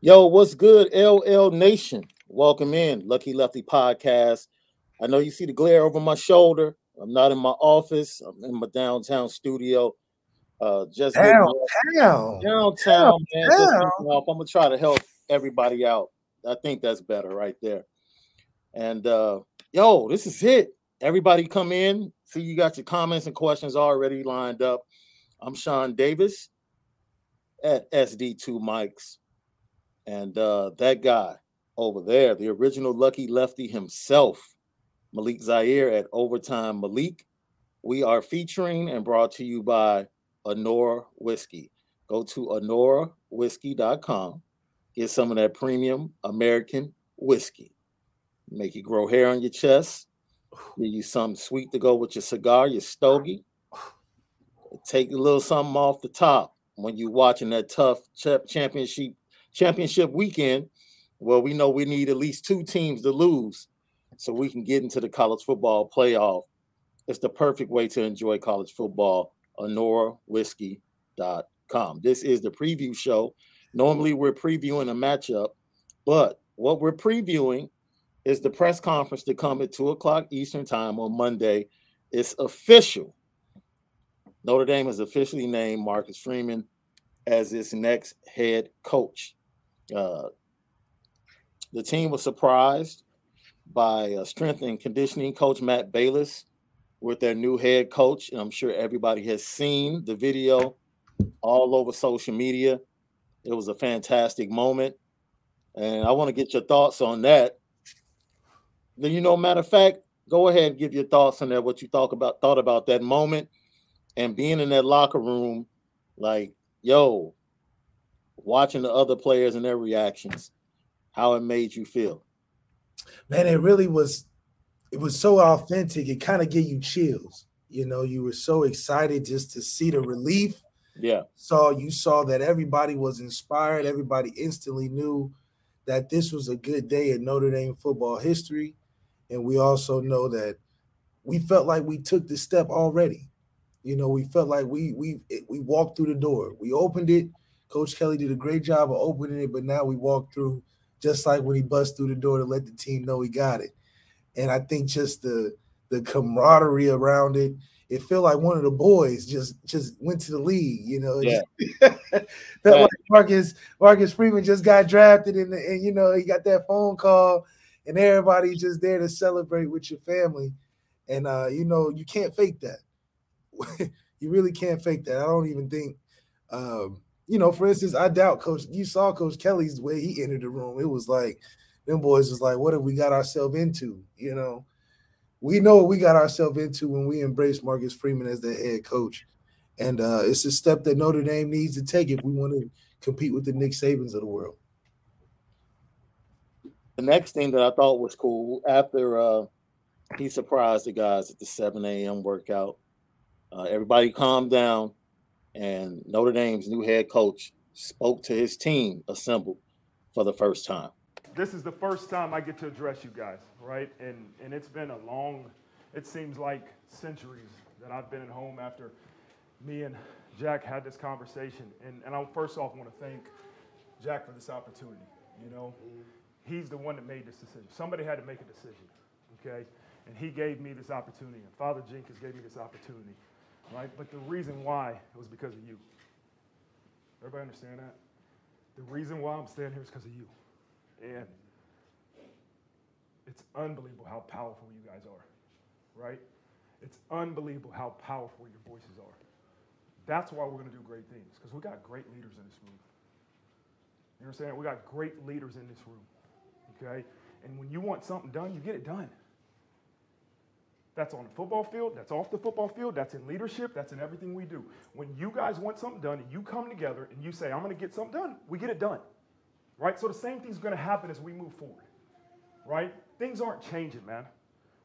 Yo, what's good, LL Nation? Welcome in, Lucky Lefty Podcast. I know you see the glare over my shoulder. I'm not in my office. I'm in my downtown studio. Uh, just Downtown. downtown, Downtown. man. Just. I'm gonna try to help everybody out. I think that's better right there. And uh, yo, this is it. Everybody come in. See, you got your comments and questions already lined up. I'm Sean Davis at SD2 Mics. And uh, that guy over there, the original Lucky Lefty himself, Malik Zaire at Overtime Malik. We are featuring and brought to you by Honora Whiskey. Go to honorawhiskey.com. Get some of that premium American whiskey. Make you grow hair on your chest. Give you something sweet to go with your cigar, your stogie. Take a little something off the top when you're watching that tough championship championship weekend. Well, we know we need at least two teams to lose so we can get into the college football playoff. It's the perfect way to enjoy college football. HonoraWhiskey.com. This is the preview show. Normally, we're previewing a matchup, but what we're previewing is the press conference to come at two o'clock Eastern time on Monday. It's official. Notre Dame has officially named Marcus Freeman as its next head coach. Uh, the team was surprised by uh, strength and conditioning coach Matt Balis with their new head coach. And I'm sure everybody has seen the video all over social media. It was a fantastic moment. And I want to get your thoughts on that. Then, you know, matter of fact, go ahead and give your thoughts on that, what you thought about thought about that moment and being in that locker room, like, yo, watching the other players and their reactions, how it made you feel. Man, it really was it was so authentic. It kind of gave you chills. You know, you were so excited just to see the relief. Yeah. Saw you saw that everybody was inspired. Everybody instantly knew that this was a good day in Notre Dame football history. And we also know that we felt like we took the step already. You know, we felt like we we we walked through the door. We opened it. Coach Kelly did a great job of opening it, but now we walked through just like when he bust through the door to let the team know he got it. And I think just the the camaraderie around it, it felt like one of the boys just just went to the league, you know. Yeah. felt Yeah. like Marcus Marcus Freeman just got drafted and, and you know he got that phone call and everybody's just there to celebrate with your family. And uh, you know, you can't fake that. you really can't fake that. I don't even think um, you know, for instance, I doubt Coach. You saw Coach Kelly's way he entered the room. It was like them boys was like, "What have we got ourselves into?" You know, we know what we got ourselves into when we embrace Marcus Freeman as the head coach, and uh, it's a step that Notre Dame needs to take if we want to compete with the Nick Sabans of the world. The next thing that I thought was cool after uh, he surprised the guys at the 7 a.m. workout, uh, everybody calmed down, and Notre Dame's new head coach spoke to his team assembled for the first time. this is the first time I get to address you guys, right? And and it's been a long, it seems like centuries that I've been at home after me and Jack had this conversation. And and I first off want to thank Jack for this opportunity. You know, he's the one that made this decision. Somebody had to make a decision, okay? And he gave me this opportunity. And Father Jenkins gave me this opportunity, right? But the reason why it was because of you. Everybody understand that? The reason why I'm standing here is because of you. And it's unbelievable how powerful you guys are, right? It's unbelievable how powerful your voices are. That's why we're going to do great things, because we got great leaders in this room. You understand? We got great leaders in this room, okay? And when you want something done, you get it done. That's on the football field, that's off the football field, that's in leadership, that's in everything we do. When you guys want something done and you come together and you say, I'm to get something done, we get it done right? So the same thing's to happen as we move forward, right? Things aren't changing, man.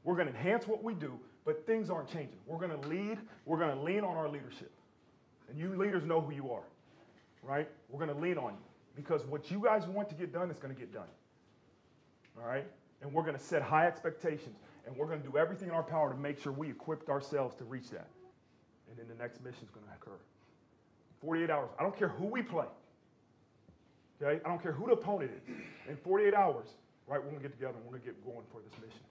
We're to enhance what we do, but things aren't changing. We're to lead. We're to lean on our leadership, and you leaders know who you are, right? We're to lean on you because what you guys want to get done is to get done, all right? And we're to set high expectations, and we're going to do everything in our power to make sure we equipped ourselves to reach that. And then the next mission is going to occur. 48 hours. I don't care who we play. Okay? I don't care who the opponent is. In 48 hours, right, we're gonna get together and we're gonna get going for this mission.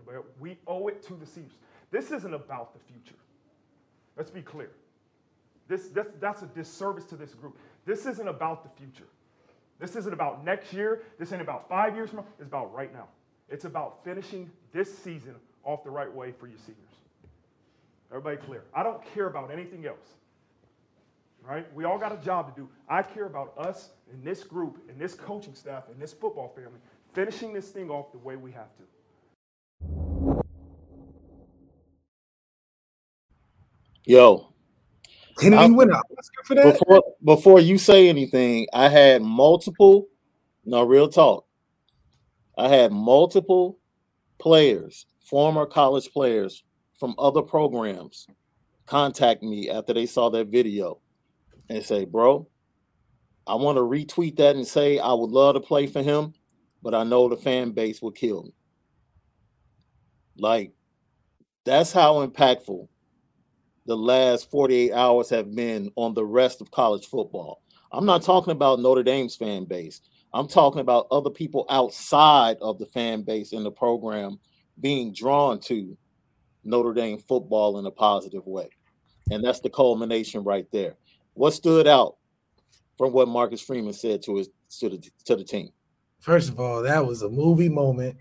Everybody, we owe it to the seniors. This isn't about the future. Let's be clear. This, that's, that's a disservice to this group. This isn't about the future. This isn't about next year. This ain't about five years from now. It's about right now. It's about finishing this season off the right way for your seniors. Everybody clear? I don't care about anything else. Right? We all got a job to do. I care about us and this group, and this coaching staff, and this football family, finishing this thing off the way we have to. Yo, Didn't I- he win an for that? before before you say anything, I had multiple, no real talk. I had multiple players, former college players from other programs, contact me after they saw that video and say, "Bro, I want to retweet that and say I would love to play for him, but I know the fan base will kill me." Like that's how impactful the last 48 hours have been on the rest of college football. I'm not talking about Notre Dame's fan base. I'm talking about other people outside of the fan base in the program being drawn to Notre Dame football in a positive way. And that's the culmination right there. What stood out from what Marcus Freeman said to his to the to the team? First of all, that was a movie moment.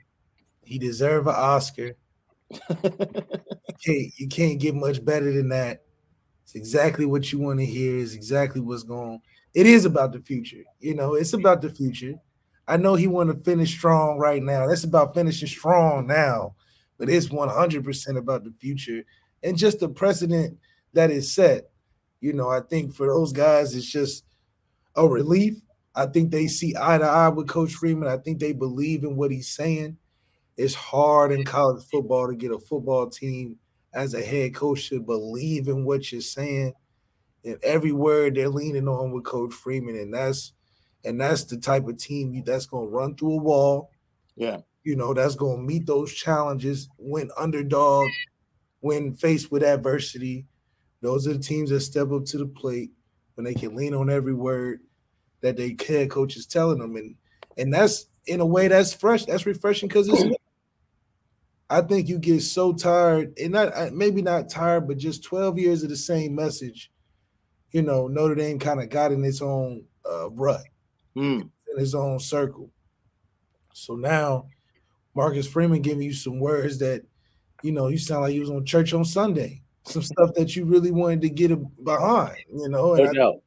He deserved an Oscar. You can't, you can't get much better than that. It's exactly what you want to hear. Is exactly what's going. It is about the future. You know, it's about the future. I know he want to finish strong right now. That's about finishing strong now, but it's one hundred percent about the future and just the precedent that is set. You know, I think for those guys, it's just a relief. I think they see eye to eye with Coach Freeman. I think they believe in what he's saying. It's hard in college football to get a football team as a head coach to believe in what you're saying. And every word they're leaning on with Coach Freeman. And that's and that's the type of team that's gonna run through a wall. yeah, You know, that's gonna meet those challenges when underdog, when faced with adversity. Those are the teams that step up to the plate when they can lean on every word that their head coach is telling them. And and that's in a way that's fresh, that's refreshing because it's. I think you get so tired, and not maybe not tired, but just 12 years of the same message. You know, Notre Dame kind of got in its own uh, rut, Mm, in its own circle. So now, Marcus Freeman giving you some words that, you know, you sound like you was on church on Sunday. Some stuff that you really wanted to get behind, you know. And no I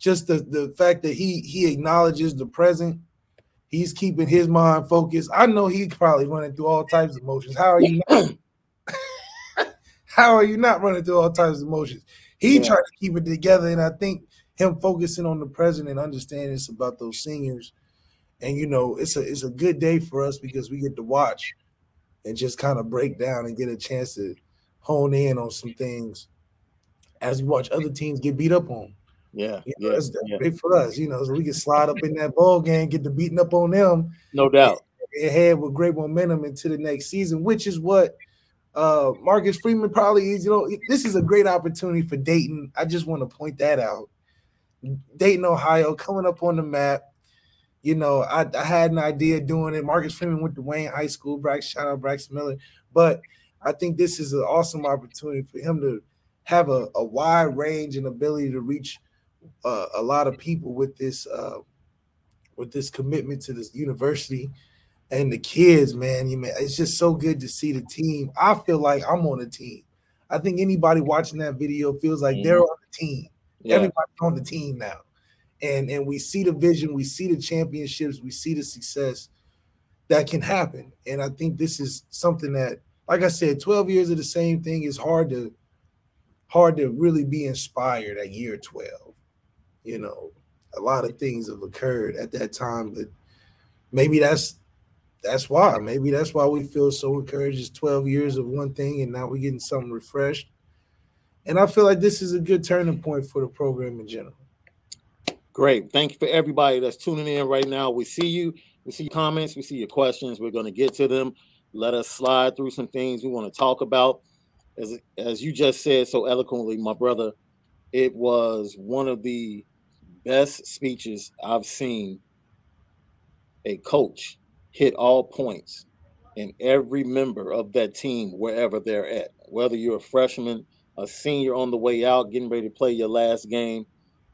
just the the fact that he he acknowledges the present he's keeping his mind focused i know he's probably running through all types of emotions how are you not how are you not running through all types of emotions he Yeah. tried to keep it together and i think him focusing on the present and understanding it's about those seniors and you know it's a it's a good day for us because we get to watch and just kind of break down and get a chance to hone in on some things as we watch other teams get beat up on Yeah, you know, yeah, that's, yeah. great for us, you know, so we can slide up in that ball game, get the beating up on them, no doubt. and head with great momentum into the next season, which is what uh Marcus Freeman probably is. You know, this is a great opportunity for Dayton. I just want to point that out. Dayton, Ohio, coming up on the map. You know, I, I had an idea doing it. Marcus Freeman went to Wayne High School. Brax, shout out Brax Miller. But I think this is an awesome opportunity for him to have a, a wide range and ability to reach uh, a lot of people with this uh, with this commitment to this university and the kids, man. You man, it's just so good to see the team. I feel like I'm on the team. I think anybody watching that video feels like they're mm-hmm. on the team. Yeah, Everybody's on the team now. And and we see the vision, we see the championships, we see the success that can happen. And I think this is something that, like I said, 12 years of the same thing is hard to hard to really be inspired at year 12. You know, a lot of things have occurred at that time, but maybe that's that's why. Maybe that's why we feel so encouraged. It's 12 years of one thing, and now we're getting something refreshed. And I feel like this is a good turning point for the program in general. great. Thank you for everybody that's tuning in right now. We see you. We see your comments. We see your questions. We're going to get to them. Let us slide through some things we want to talk about. As as you just said so eloquently, my brother, it was one of the best speeches I've seen a coach hit all points in every member of that team wherever they're at. Whether you're a freshman, a senior on the way out, getting ready to play your last game,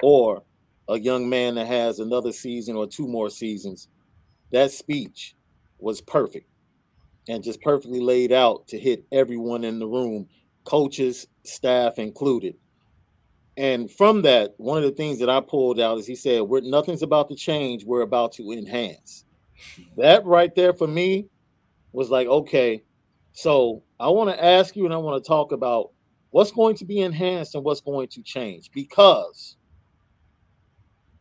or a young man that has another season or two more seasons, that speech was perfect and just perfectly laid out to hit everyone in the room, coaches, staff included. And from that, one of the things that I pulled out is he said, "We're nothing's about to change. We're about to enhance." That right there for me was like, okay, so I want to ask you and I want to talk about what's going to be enhanced and what's going to change because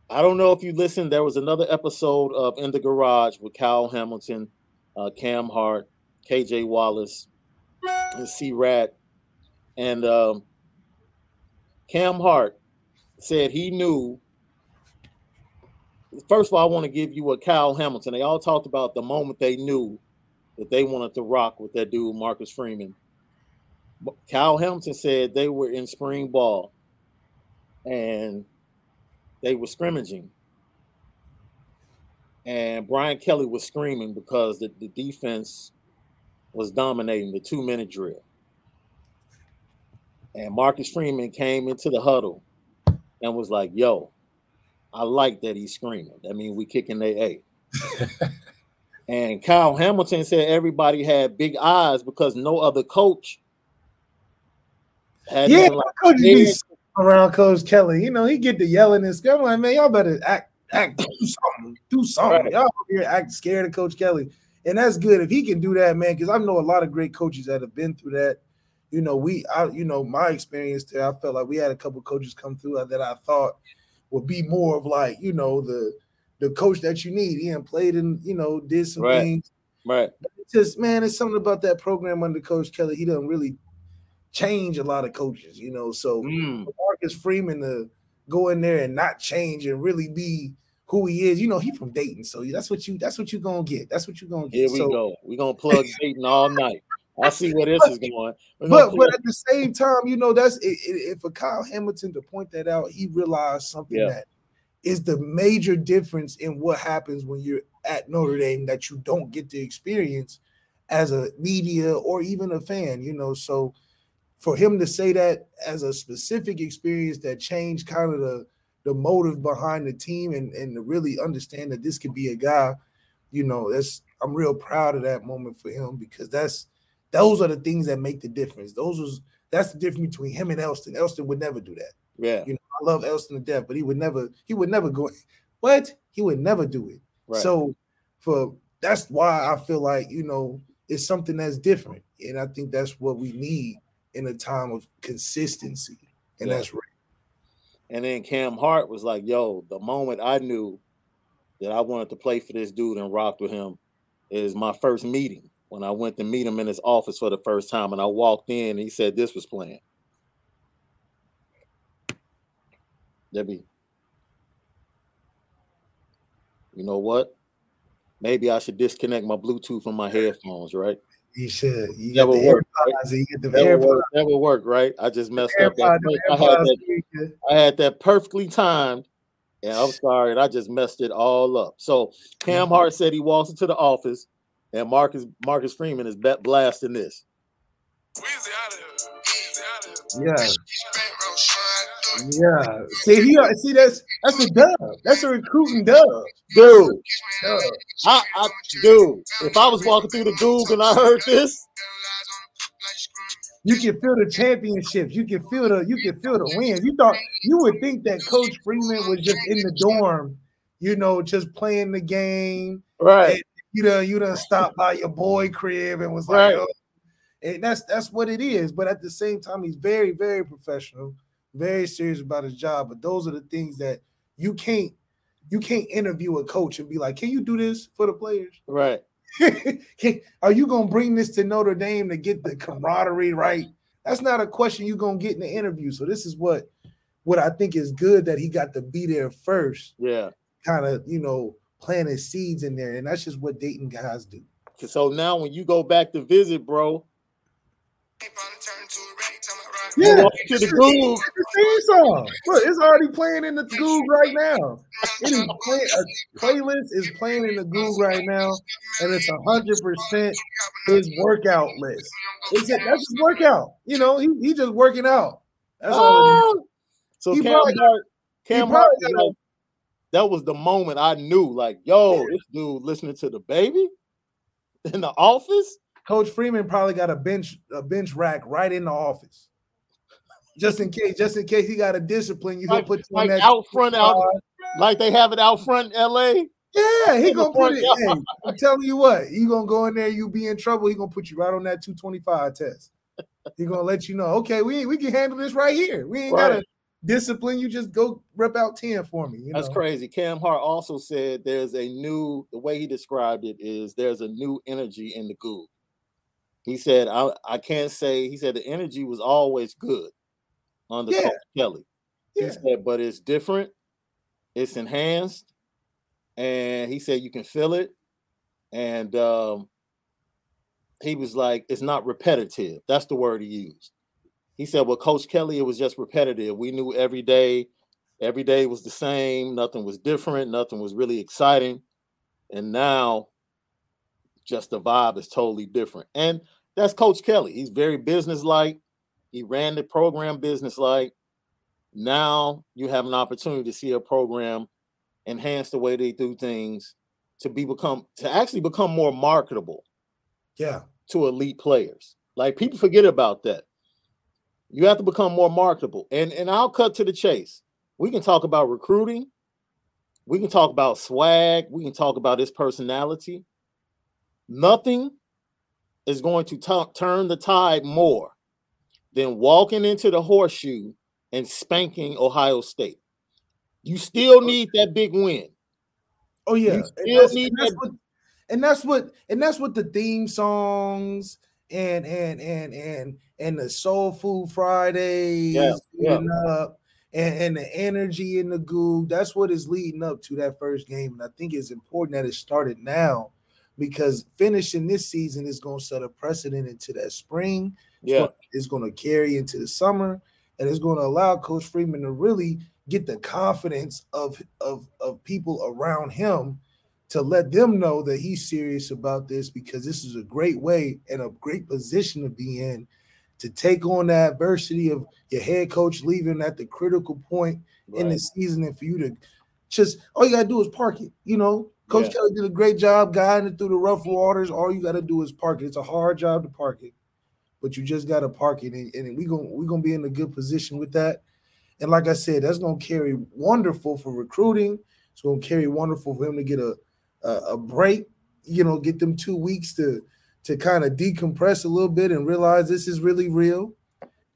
I don't know if you listened. There was another episode of In the Garage with Kyle Hamilton, uh, Cam Hart, KJ Wallace, and C Rat. And um, Cam Hart said he knew. First of all, I want to give you a Kyle Hamilton. They all talked about the moment they knew that they wanted to rock with that dude, Marcus Freeman. Kyle Hamilton said they were in spring ball and they were scrimmaging. And Brian Kelly was screaming because the, the defense was dominating the two minute drill. And Marcus Freeman came into the huddle and was like, Yo, I like that he's screaming. That means we kicking their A. and Kyle Hamilton said everybody had big eyes because no other coach had yeah, like, coach around Coach Kelly. You know, he get the yelling and screaming. like, man, y'all better act, act, do something, do something. Right. Y'all here act scared of Coach Kelly. And that's good if he can do that, man. Because I know a lot of great coaches that have been through that. You know, we, I, you know, my experience there, I felt like we had a couple coaches come through that I thought would be more of like, you know, the the coach that you need. He and played and you know did some right. things. Right. But it's just man, it's something about that program under Coach Kelly. He doesn't really change a lot of coaches, you know. So mm. Marcus Freeman to go in there and not change and really be who he is, you know, he from Dayton, so that's what you that's what you gonna get. That's what you're gonna get. Here we so, go. We're gonna plug Dayton all night. I see where this is going. But but at the same time, you know, that's if for Kyle Hamilton to point that out, he realized something yeah. that is the major difference in what happens when you're at Notre Dame that you don't get to experience as a media or even a fan, you know. So for him to say that as a specific experience that changed kind of the the motive behind the team and and to really understand that this could be a guy, you know, that's I'm real proud of that moment for him because that's those are the things that make the difference. Those was that's the difference between him and Elston. Elston would never do that. Yeah. You know, I love Elston to death, but he would never, he would never go, what? He would never do it. Right. So for that's why I feel like, you know, it's something that's different. And I think that's what we need in a time of consistency. And yeah. that's right. And then Cam Hart was like, yo, the moment I knew that I wanted to play for this dude and rock with him is my first meeting when I went to meet him in his office for the first time. And I walked in and he said this was playing. Debbie, you know what? Maybe I should disconnect my Bluetooth from my headphones, right? You should. You never work. Right? You get the never, work, never work, right? I just messed up. That. I, had that, I had that perfectly timed. And I'm sorry, I just messed it all up. So Cam mm-hmm. Hart said he walks into the office, and Marcus Marcus Freeman is blasting this. Yeah. Yeah. See, he uh, see that's that's a dub. That's a recruiting dub. Dude. Dub. I, I dude, if I was walking through the Google and I heard this. You can feel the championships. You can feel the you can feel the wins. You thought you would think that Coach Freeman was just in the dorm, you know, just playing the game. Right. You know, you done stopped by your boy crib and was like, right. oh. and that's that's what it is. But at the same time, he's very, very professional very serious about his job. But those are the things that you can't you can't interview a coach and be like, "Can you do this for the players?" Right. Are you gonna bring this to Notre Dame to get the camaraderie right? That's not a question you're gonna get in the interview. So this is what what I think is good that he got to be there first. Yeah. Kind of, you know, planting seeds in there. And that's just what Dayton guys do. So now when you go back to visit, bro, Yeah, to the groove. the theme song. Look, it's already playing in the Google right now. It is play, a playlist is playing in the Google right now, and it's hundred percent his workout list. It's a, that's his workout. You know, he he just working out. That's all. Oh! So He Cam probably- Hart, Cam Hart, probably was like, that was the moment I knew, like, yo, this dude listening to the baby in the office. Coach Freeman probably got a bench a bench rack right in the office, just in case. Just in case he got a discipline you, Like, put you like that out front, out like they have it out front in LA. Yeah, he gonna put it. Hey, I'm telling you what, you gonna go in there, you be in trouble. He gonna put you right on that 225 test. He gonna let you know, okay, we we can handle this right here. We ain't gotta Right. Discipline you. Just go rip out 10 for me. You That's know? crazy. Cam Hart also said there's a new, the way he described it is there's a new energy in the Gug. He said, I, I can't say, he said the energy was always good under Yeah. Coach Kelly. He said, but it's different, it's enhanced, and he said you can feel it. And um, he was like, it's not repetitive. That's the word he used. He said, well, Coach Kelly, it was just repetitive. We knew every day, every day was the same, nothing was different, nothing was really exciting. And now just the vibe is totally different. And that's Coach Kelly. He's very businesslike. He ran the program businesslike. Now you have an opportunity to see a program enhance the way they do things to be become to actually become more marketable Yeah. to elite players. Like people forget about that. You have to become more marketable. And and I'll cut to the chase. We can talk about recruiting. We can talk about swag. We can talk about his personality. Nothing is going to tu- turn the tide more than walking into the horseshoe and spanking Ohio State. You still oh, need that big win. Oh yeah. You And that's, need and that's that- what and that's what and that's what the theme songs and and and and and the soul food Fridays Yeah, yeah. up and, and the energy in the Gug. That's what is leading up to that first game. And I think it's important that it started now because finishing this season is going to set a precedent into that spring. Yeah. It's going to carry into the summer and it's going to allow Coach Freeman to really get the confidence of, of, of people around him to let them know that he's serious about this because this is a great way and a great position to be in to take on the adversity of your head coach leaving at the critical point in the season and for you to just all you gotta do is park it. You know, Coach Yeah. Kelly did a great job guiding it through the rough waters. All you gotta do is park it. It's a hard job to park it, but you just gotta park it, and, and we gonna we gonna be in a good position with that. And like I said, that's gonna carry wonderful for recruiting. It's gonna carry wonderful for him to get a a, a break. You know, get them two weeks to to kind of decompress a little bit and realize this is really real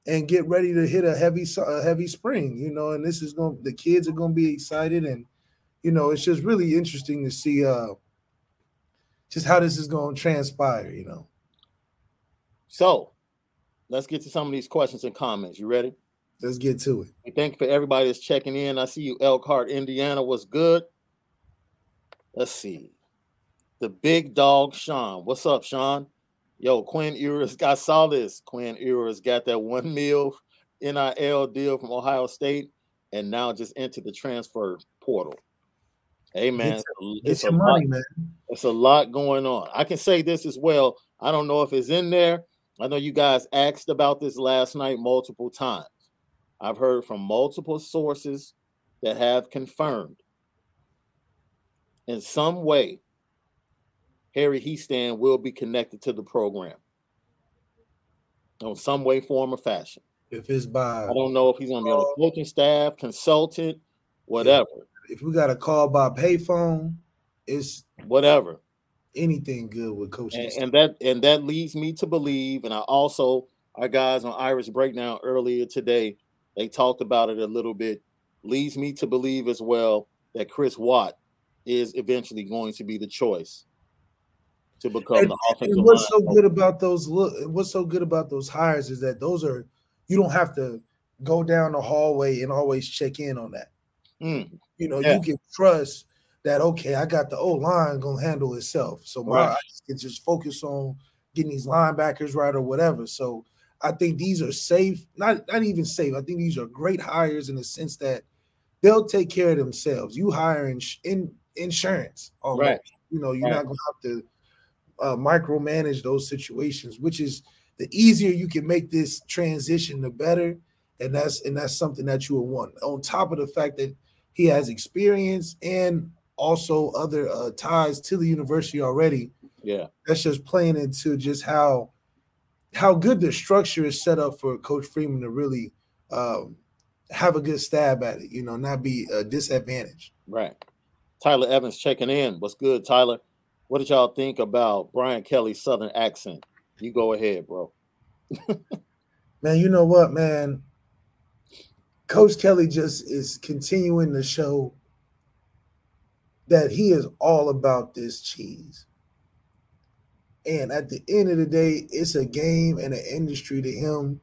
and get ready to hit a heavy a heavy spring you know and this is going to the kids are going to be excited and you know it's just really interesting to see uh just how this is going to transpire you know So let's get to some of these questions and comments. You ready? let's get to it thank you for everybody that's checking in. I see you, Elkhart, Indiana. was good? Let's see. The big dog, Sean. What's up, Sean? Yo, Quinn Ewers. I saw this. Quinn Ewers got that one mil NIL deal from Ohio State and now just entered the transfer portal. Hey, man. It's get a your lot- man it's a lot going on. I can say this as well. I don't know if it's in there. I know you guys asked about this last night multiple times. I've heard from multiple sources that have confirmed in some way Harry Hiestand will be connected to the program in some way, form, or fashion. if it's by I don't know if he's going to be on the coaching staff, consultant, whatever, if we got a call by payphone it's whatever. anything good with coaching and, and that and that leads me to believe and i also our guys on irish breakdown earlier today they talked about it a little bit leads me to believe as well that chris watt is eventually going to be the choice to become And- the offensive And what's so good about those look what's so good about those hires is that those are you don't have to go down the hallway and always check in on that. Mm, You know, Yeah. you can trust that okay, I got the O line gonna handle itself. So my Right. I can just focus on getting these linebackers right or whatever. So I think these are safe, not not even safe. I think these are great hires in the sense that they'll take care of themselves. You hire in, in insurance, almost. Right. You know, you're Right. not gonna have to uh, micromanage those situations, which is the easier you can make this transition, the better. And that's and that's something that you will want. On top of the fact that he has experience and also other uh, ties to the university already. Yeah. That's just playing into just how how good the structure is set up for Coach Freeman to really um, have a good stab at it. You know, not be a disadvantage. Right. Tyler Evans checking in. What's good, Tyler? What did y'all think about Brian Kelly's Southern accent? You go ahead, bro. Man, you know what, man? Coach Kelly just is continuing to show that he is all about this cheese. And at the end of the day, it's a game and an industry to him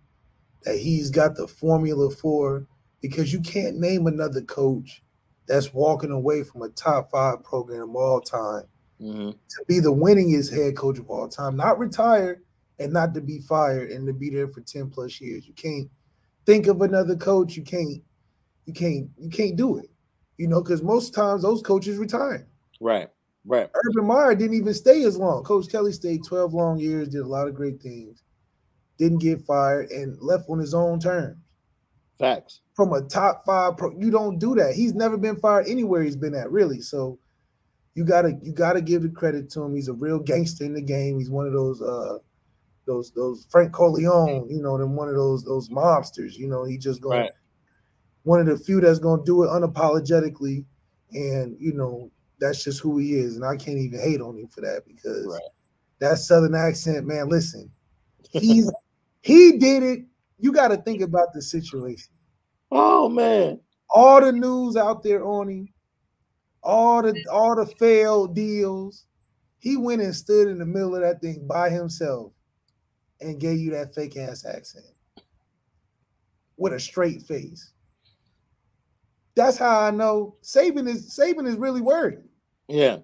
that he's got the formula for because you can't name another coach that's walking away from a top five program of all time hmm to be the winningest head coach of all time, not retired and not to be fired and to be there for 10 plus years. You can't think of another coach. You can't, you can't, you can't do it. You know, because most times those coaches retire. Right. Right. Urban Meyer didn't even stay as long. Coach Kelly stayed 12 long years, did a lot of great things, didn't get fired, and left on his own terms. Facts. From a top five pro, you don't do that. He's never been fired anywhere he's been at, really. So you gotta you gotta give the credit to him. He's a real gangster in the game. He's one of those uh those those Frank Corleone, you know, them one of those those mobsters. You know, he just going Right. one of the few that's gonna do it unapologetically, and you know that's just who he is. And I can't even hate on him for that because Right. that southern accent, man. Listen, he's he did it. You got to think about the situation. Oh man. All the news out there on him, all the all the failed deals. He went and stood in the middle of that thing by himself and gave you that fake ass accent with a straight face. That's how I know Saban is Saban is really worried. Yeah.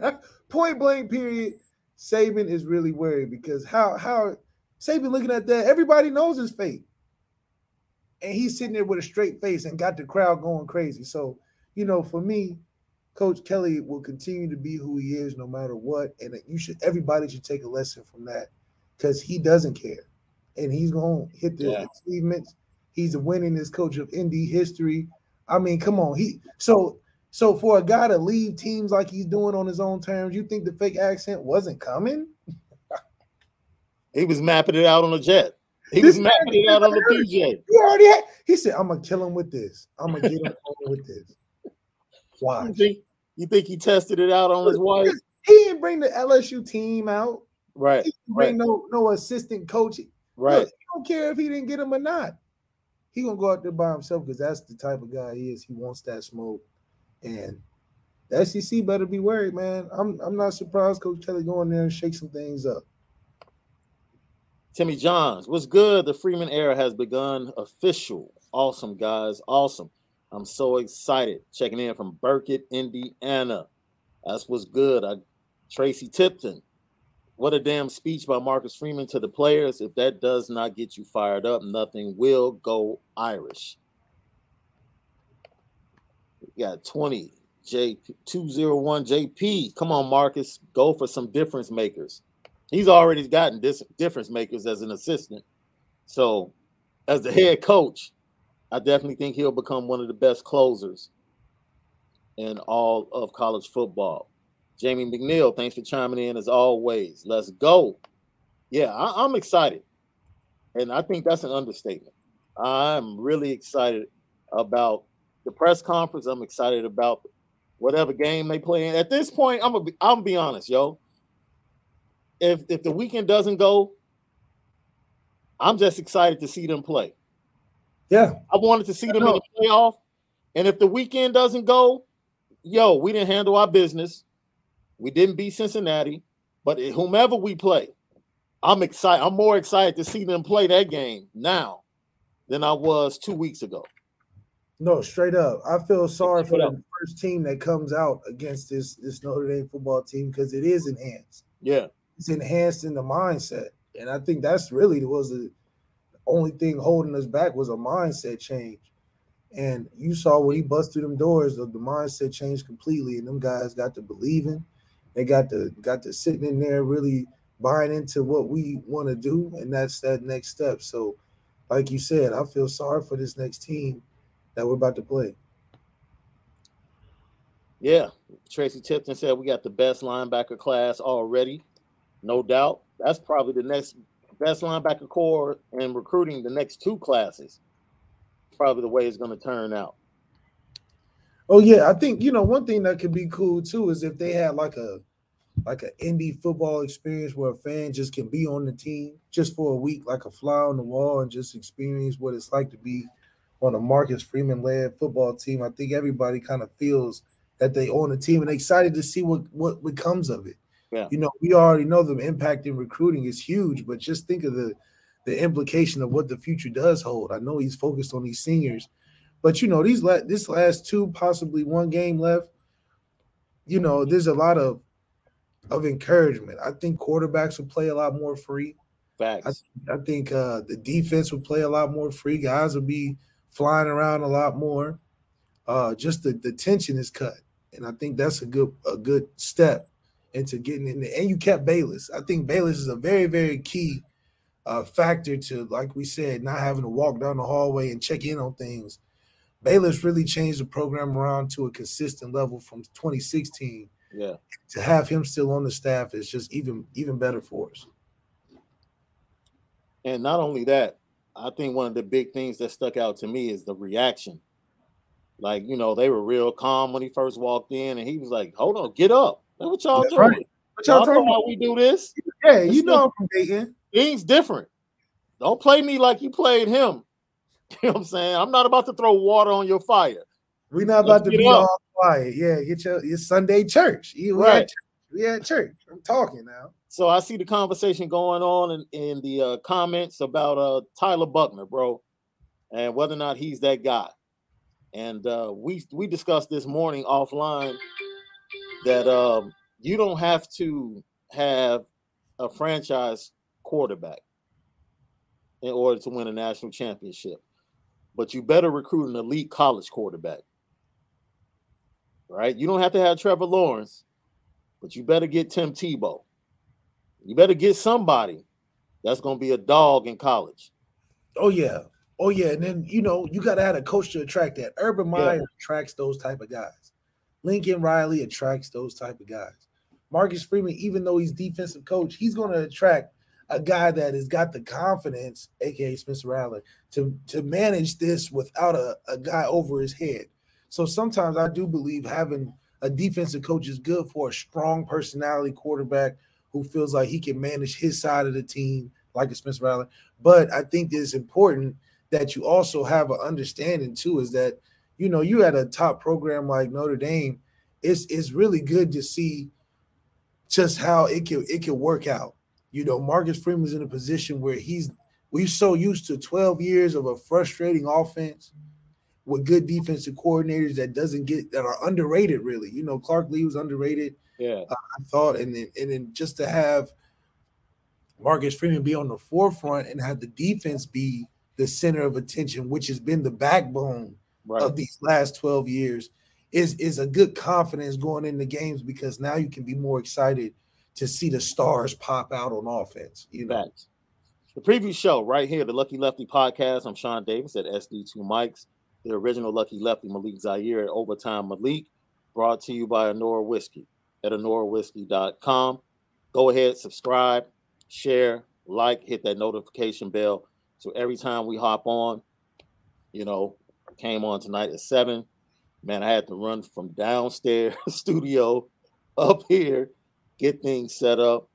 Point blank, period. Saban is really worried because how how Saban looking at that, everybody knows his fate. And he's sitting there with a straight face and got the crowd going crazy. So, you know, for me, Coach Kelly will continue to be who he is no matter what. And you should everybody should take a lesson from that because he doesn't care. And he's gonna hit the Yeah. achievements. He's the winningest coach of Indy history. I mean, come on. He so so for a guy to leave teams like he's doing on his own terms, you think the fake accent wasn't coming? He was mapping it out on the jet. He This was mapping it out on the PJ. You already had. He said, "I'm gonna kill him with this. I'm gonna get him with this." You think, you think he tested it out on his wife? He didn't bring the LSU team out. Right. He didn't bring no no assistant coach. Right. Look, he don't care if he didn't get him or not. He gonna go out there by himself because that's the type of guy he is. He wants that smoke, and the SEC better be worried, man. I'm I'm not surprised Coach Kelly going there and shake some things up. Timmy Johns, what's good? The Freeman era has begun. Official. Awesome, guys. Awesome. I'm so excited. Checking in from Burkett, Indiana. That's what's good. I, Tracy Tipton. What a damn speech by Marcus Freeman to the players. If that does not get you fired up, nothing will go Irish. We got 20 J 201 JP. Come on, Marcus. Go for some difference makers he's already gotten this difference makers as an assistant. So, as the head coach, I definitely think he'll become one of the best closers in all of college football. Jamie McNeil, thanks for chiming in as always. Let's go. Yeah, I, I'm excited. And I think that's an understatement. I'm really excited about the press conference. I'm excited about whatever game they play in. At this point, I'm gonna be, I'm gonna be honest, yo if if the weekend doesn't go, I'm just excited to see them play. Yeah, I wanted to see them in the playoff, and if the weekend doesn't go, yo, we didn't handle our business. We didn't beat Cincinnati, but whomever we play, I'm excited. I'm more excited to see them play that game now than I was two weeks ago. No, straight up. I feel sorry for up. the first team that comes out against this this Notre Dame football team because it is enhanced. Yeah, It's enhanced in the mindset. And I think that's really was the only thing holding us back was a mindset change. And you saw when he busted them doors, the, the mindset changed completely, and them guys got to believing. They got to got to sitting in there really buying into what we want to do, and that's that next step. So, like you said, I feel sorry for this next team that we're about to play. Yeah, Tracy Tipton said we got the best linebacker class already, no doubt. That's probably the next best linebacker core and recruiting the next two classes. Probably the way it's going to turn out. Oh yeah, I think you know one thing that could be cool too is if they had like a like an indie football experience where a fan just can be on the team just for a week, like a fly on the wall, and just experience what it's like to be on a Marcus Freeman led football team. I think everybody kind of feels that they own the team and excited to see what what becomes of it. Yeah. You know, we already know the impact in recruiting is huge, but just think of the the implication of what the future does hold. I know he's focused on these seniors, but you know, these la- this last two, possibly one game left, you know, there's a lot of of encouragement. I think quarterbacks will play a lot more free. Facts. I, I think uh, the defense will play a lot more free. Guys will be flying around a lot more. Uh, just the, the tension is cut, and I think that's a good a good step into getting in there. And you kept Balis. I think Balis is a very very key uh, factor to, like we said, not having to walk down the hallway and check in on things. Balis really changed the program around to a consistent level from 2016 yeah. to have him still on the staff is just even even better for us. And not only that, I think one of the big things that stuck out to me is the reaction. Like, you know, they were real calm when he first walked in, and he was like, Hold on, get up. That's what y'all That's doing. right. What Y'all y'all know talking how about? we do this. Yeah, you It's know I'm from Dayton. Things different. Don't play me like you played him. You know what I'm saying? I'm not about to throw water on your fire. We not Let's about to be up. all quiet. Yeah, get your your Sunday church. You we Right. at church. We at church. I'm talking now. So I see the conversation going on in, in the uh, comments about uh, Tyler Buchner, bro, and whether or not he's that guy. And uh, we we discussed this morning offline that um, you don't have to have a franchise quarterback in order to win a national championship, but you better recruit an elite college quarterback. Right? You don't have to have Trevor Lawrence, but you better get Tim Tebow. You better get somebody that's going to be a dog in college. Oh yeah. Oh yeah. And then you know you gotta have a coach to attract that. Urban Yeah. Meyer attracts those type of guys. Lincoln Riley attracts those type of guys. Marcus Freeman, even though he's defensive coach, he's gonna attract a guy that has got the confidence, aka Spencer Rattler, to to manage this without a, a guy over his head. So sometimes I do believe having a defensive coach is good for a strong personality quarterback who feels like he can manage his side of the team, like a Spencer Rattler. But I think it's important that you also have an understanding too, is that you know you at a top program like Notre Dame, it's it's really good to see just how it can it can work out. You know, Marcus Freeman's in a position where he's we're so used to 12 years of a frustrating offense with good defensive coordinators that doesn't get that are underrated really. You know, Clark Lea was underrated. Yeah. Uh, I thought, and then and then just to have Marcus Freeman be on the forefront and have the defense be the center of attention, which has been the backbone Right. of these last 12 years, is is a good confidence going into games because now you can be more excited to see the stars pop out on offense. You know, Facts. The preview show right here, the Lucky Lefty podcast. I'm Sean Davis at SD2 Mics. The original Lucky Lefty Malik Zaire at Overtime Malik, brought to you by Honora Whiskey at honorawhiskey.com. Go ahead, subscribe, share, like, hit that notification bell. So every time we hop on, you know, came on tonight at seven. Man, I had to run from downstairs studio up here, get things set up.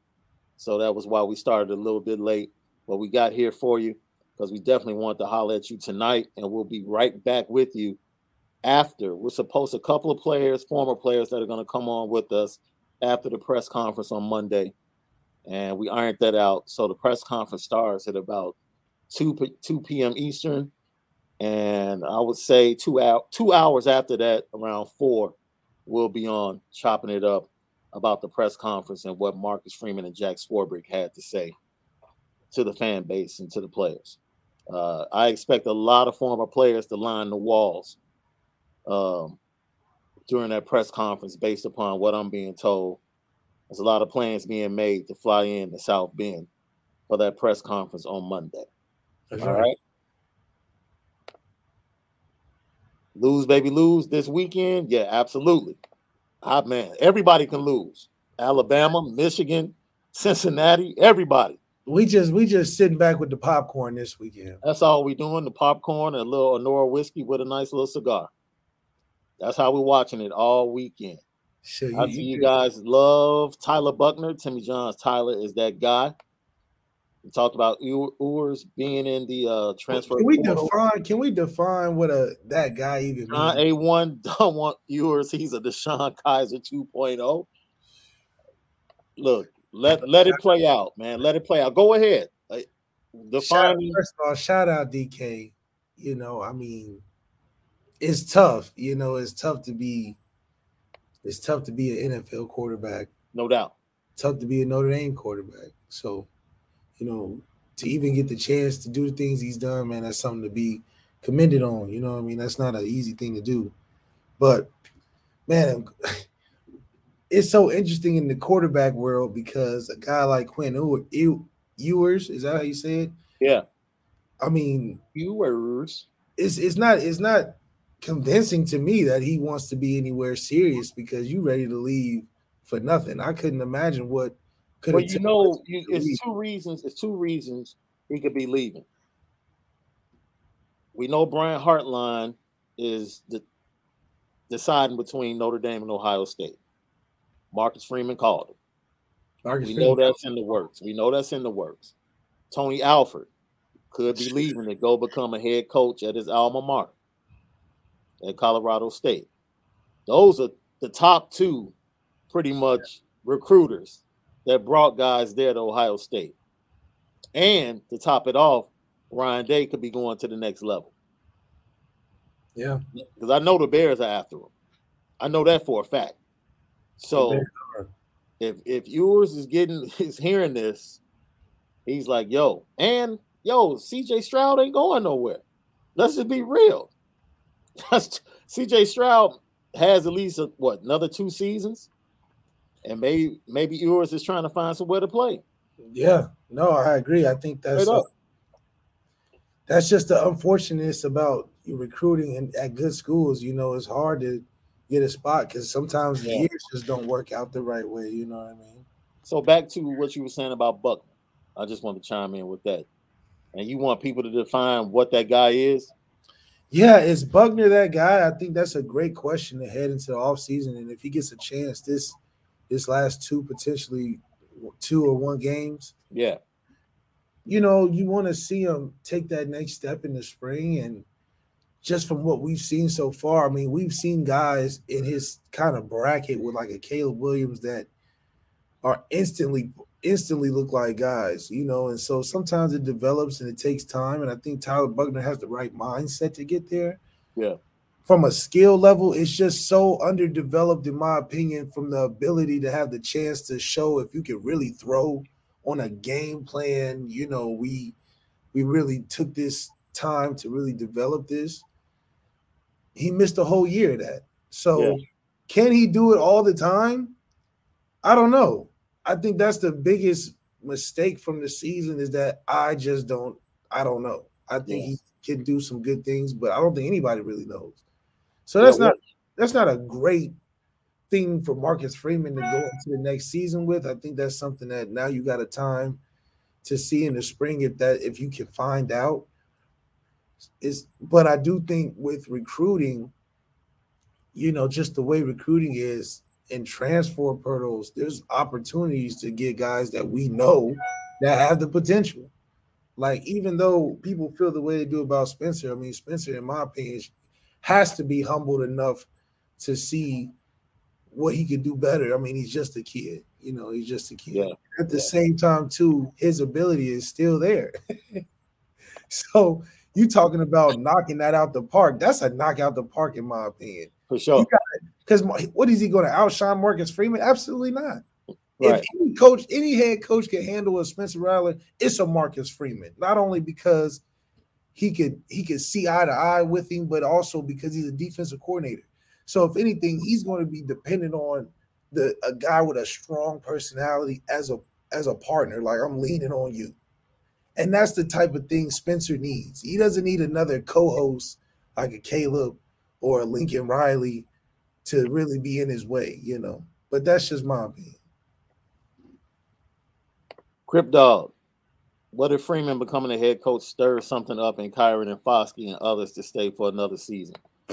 So that was why we started a little bit late, but we got here for you because we definitely want to holler at you tonight, and we'll be right back with you after. We're supposed a couple of players, former players, that are going to come on with us after the press conference on Monday, and we ironed that out. So the press conference starts at about two two p.m. Eastern, and I would say two out two hours after that, around four, we'll be on chopping it up about the press conference and what Marcus Freeman and Jack Swarbrick had to say. to the fan base and to the players. Uh, I expect a lot of former players to line the walls um, during that press conference, based upon what I'm being told. There's a lot of plans being made to fly in to South Bend for that press conference on Monday. That's All right. Lose, baby, lose this weekend. Yeah, absolutely. Ah, man, everybody can lose. Alabama, Michigan, Cincinnati, everybody. We just we just sitting back with the popcorn this weekend. That's all we doing. The popcorn and a little Honora whiskey with a nice little cigar. That's how we're watching it all weekend. I see you guys love Tyler Buchner. Timmy Johns Tyler is that guy. We talked about Ew- Ewers being in the uh, transfer. Can we portal. define? Can we define what a that guy even John? A1 don't want Ewers. He's a DeShone Kizer 2.0. Look, let let it play out, man. Let it play out. Go ahead. Like, Shout, define first of all, shout out DK. You know, I mean, it's tough. You know, it's tough to be. It's tough to be an NFL quarterback. no doubt. Tough to be a Notre Dame quarterback. So, you know, to even get the chance to do the things he's done, man, that's something to be commended on. You know, I mean, that's not an easy thing to do. But man, it's so interesting in the quarterback world because a guy like Quinn Ew- Ew- Ewers, is that how you say it? Yeah. I mean, Ewers. it's it's not it's not convincing to me that he wants to be anywhere serious because you ready to leave for nothing. I couldn't imagine what could Well, you know, you, it's two reasons. It's two reasons he could be leaving. We know Brian Hartline is the, deciding between Notre Dame and Ohio State. Marcus Freeman called him. Marcus We know that's in the works. We know that's in the works. Tony Alford could be leaving to go become a head coach at his alma mater at Colorado State. Those are the top two, pretty much recruiters that brought guys there to Ohio State. And to top it off, Ryan Day could be going to the next level yeah. because I know the Bears are after him. I know that for a fact. So if if Ewers is getting is hearing this, he's like, yo, and yo, CJ Stroud ain't going nowhere. Let's just be real. CJ Stroud has at least a, what another two seasons, and maybe maybe Ewers is trying to find somewhere to play. Yeah, no, I agree. I think that's that's just the unfortunateness about recruiting in, at good schools. You know, it's hard to get a spot because sometimes the years just don't work out the right way. You know what I mean? So back to what you were saying about Buchner. I just want to chime in with that. And you want people to define what that guy is? Yeah, is Buchner that guy? I think that's a great question to head into the offseason. And if he gets a chance this this last two potentially two or one games, Yeah, you know, you want to see him take that next step in the spring. And just from what we've seen so far, I mean, we've seen guys in his kind of bracket with like a Caleb Williams that are instantly instantly look like guys, you know, and so sometimes it develops and it takes time. And I think Tyler Buchner has the right mindset to get there. Yeah. From a skill level, it's just so underdeveloped, in my opinion, from the ability to have the chance to show if you can really throw on a game plan. You know, we we really took this time to really develop this. He missed a whole year of that. So Yeah. can he do it all the time? I don't know. I think that's the biggest mistake from the season is that I just don't I don't know. I think Yeah. he can do some good things, but I don't think anybody really knows. So that's Yeah, not that's not a great thing for Marcus Freeman to go into the next season with. I think that's something that now you got a time to see in the spring if that if you can find out. Is but I do think with recruiting, you know, just the way recruiting is in transfer portals, there's opportunities to get guys that we know that have the potential. Like, even though people feel the way they do about Spencer, I mean, Spencer, in my opinion, has to be humbled enough to see what he could do better. I mean, he's just a kid, you know, he's just a kid. Yeah, At the yeah. same time, too, his ability is still there. so you talking about knocking that out the park? That's a knock out the park, in my opinion. for sure. Because what is he going to outshine Marcus Freeman? Absolutely not. Right. If any coach, any head coach can handle a Spencer Rattler, it's a Marcus Freeman. Not only because he could he could see eye to eye with him, but also because he's a defensive coordinator. So if anything, he's going to be dependent on the a guy with a strong personality as a as a partner. Like I'm leaning on you, and that's the type of thing Spencer needs. He doesn't need another co-host like a Caleb or a Lincoln Riley to really be in his way, you know. But that's just my opinion. Crip Dog, what if Freeman becoming a head coach stirs something up in Kyren and Foskey and others to stay for another season?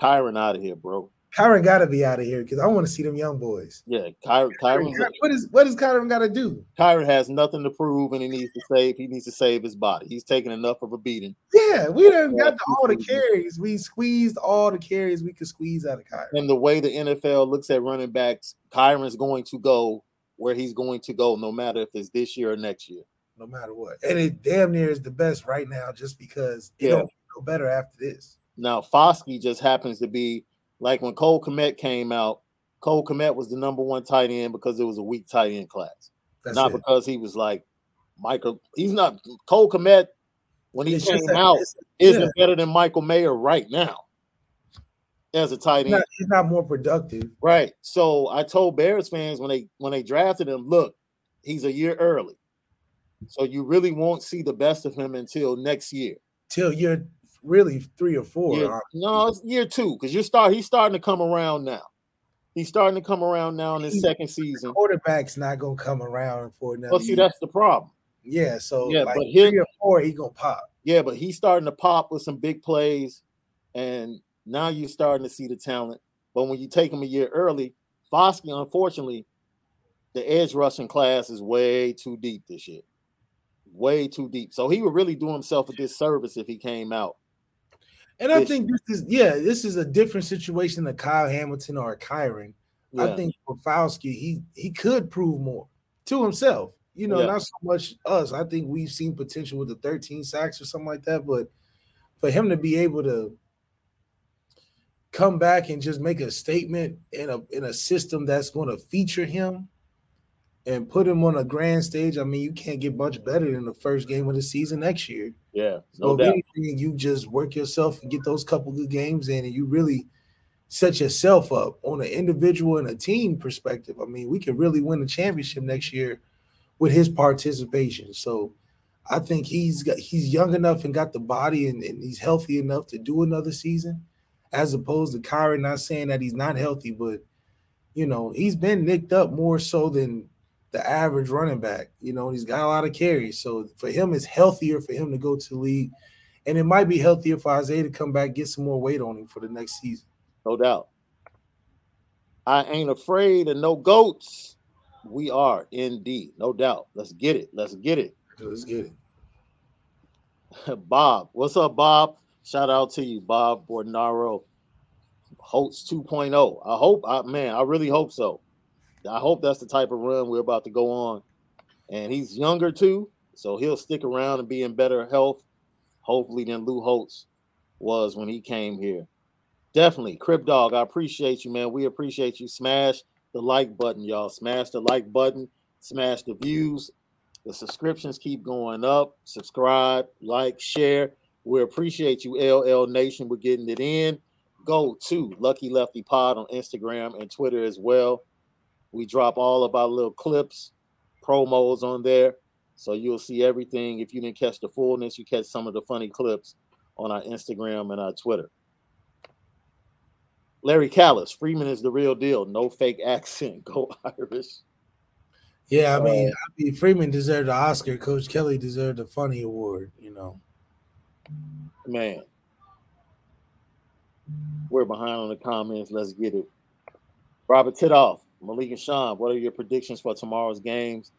Kyren out of here, bro. Kyren got to be out of here because I want to see them young boys. Yeah, Kyren. Kyron what is what does Kyren got to do? Kyren has nothing to prove, and he needs to save. He needs to save his body. He's taking enough of a beating. Yeah, we done got the, all the carries. We squeezed all the carries we could squeeze out of Kyren. And the way the NFL looks at running backs, Kyren's going to go where he's going to go, no matter if it's this year or next year. No matter what, and it damn near is the best right now, just because it yeah. don't feel better after this. Now Foskey just happens to be like when Cole Kmet came out, Cole Kmet was the number one tight end because it was a weak tight end class. That's not it. because he was like Michael. He's not Cole Kmet when he it's came out isn't yeah. better than Michael Mayer right now as a tight end. He's not, he's not, more productive, right? So I told Bears fans when they when they drafted him, look, he's a year early, so you really won't see the best of him until next year. Till year really three or four. Year, no, it's year two because you start. He's starting to come around now. He's starting to come around now in his he, second season. Quarterback's not gonna come around for another. Well, see, year. that's the problem. Yeah, so yeah, like but three or four, he gonna pop. Yeah, but he's starting to pop with some big plays, and now you're starting to see the talent. But when you take him a year early, Foskey, unfortunately, the edge rushing class is way too deep this year. Way too deep. So he would really do himself a disservice if he came out and I think this is yeah, this is a different situation than Kyle Hamilton or Kyren. Yeah. I think Foskey, he he could prove more to himself. You know, yeah. not so much us. I think we've seen potential with the 13 sacks or something like that, but for him to be able to come back and just make a statement in a in a system that's going to feature him and put him on a grand stage, I mean, you can't get much better than the first game of the season next year. Yeah, no so doubt. Anything, you just work yourself and get those couple good games in, and you really set yourself up on an individual and a team perspective. I mean, we could really win the championship next year with his participation. So I think he's got he's young enough and got the body and, and he's healthy enough to do another season, as opposed to Kyren. Not saying that he's not healthy, but you know, he's been nicked up more so than the average running back. You know, he's got a lot of carries. So for him, it's healthier for him to go to the league. And it might be healthier for Isaiah to come back, get some more weight on him for the next season. No doubt. I ain't afraid of no goats. We are indeed, no doubt. Let's get it. Let's get it. Let's get it. Bob, what's up, Bob? Shout out to you, Bob Bornaro. Holtz 2.0. I hope, I man, I really hope so. I hope that's the type of run we're about to go on. And he's younger too, so he'll stick around and be in better health, hopefully, than Lou Holtz was when he came here. Definitely, Crip Dog, I appreciate you, man. We appreciate you. Smash the like button, y'all. Smash the like button, smash the views. The subscriptions keep going up. Subscribe, like, share. We appreciate you, LL Nation. We're getting it in. Go to Lucky Lefty Pod on Instagram and Twitter as well. We drop all of our little clips, promos on there. So you'll see everything. If you didn't catch the fullness, you catch some of the funny clips on our Instagram and our Twitter. Larry Callis, Freeman is the real deal. No fake accent. Go Irish. Yeah, I mean, uh, I mean, Freeman deserved the Oscar. Coach Kelly deserved the funny award. You know, man, we're behind on the comments. Let's get it. Robert Titoff, Malik and Sean, what are your predictions for tomorrow's games?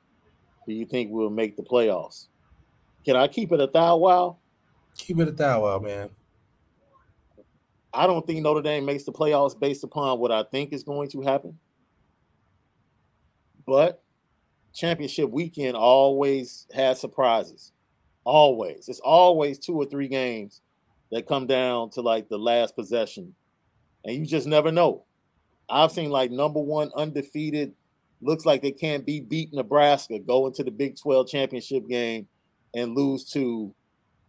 Do you think we'll make the playoffs? Can I keep it a thou wow? Keep it a thou wow, man. I don't think Notre Dame makes the playoffs based upon what I think is going to happen. But championship weekend always has surprises. Always. It's always two or three games that come down to like the last possession. And you just never know. I've seen like number one undefeated looks like they can't be beat Nebraska, go into the Big 12 championship game and lose to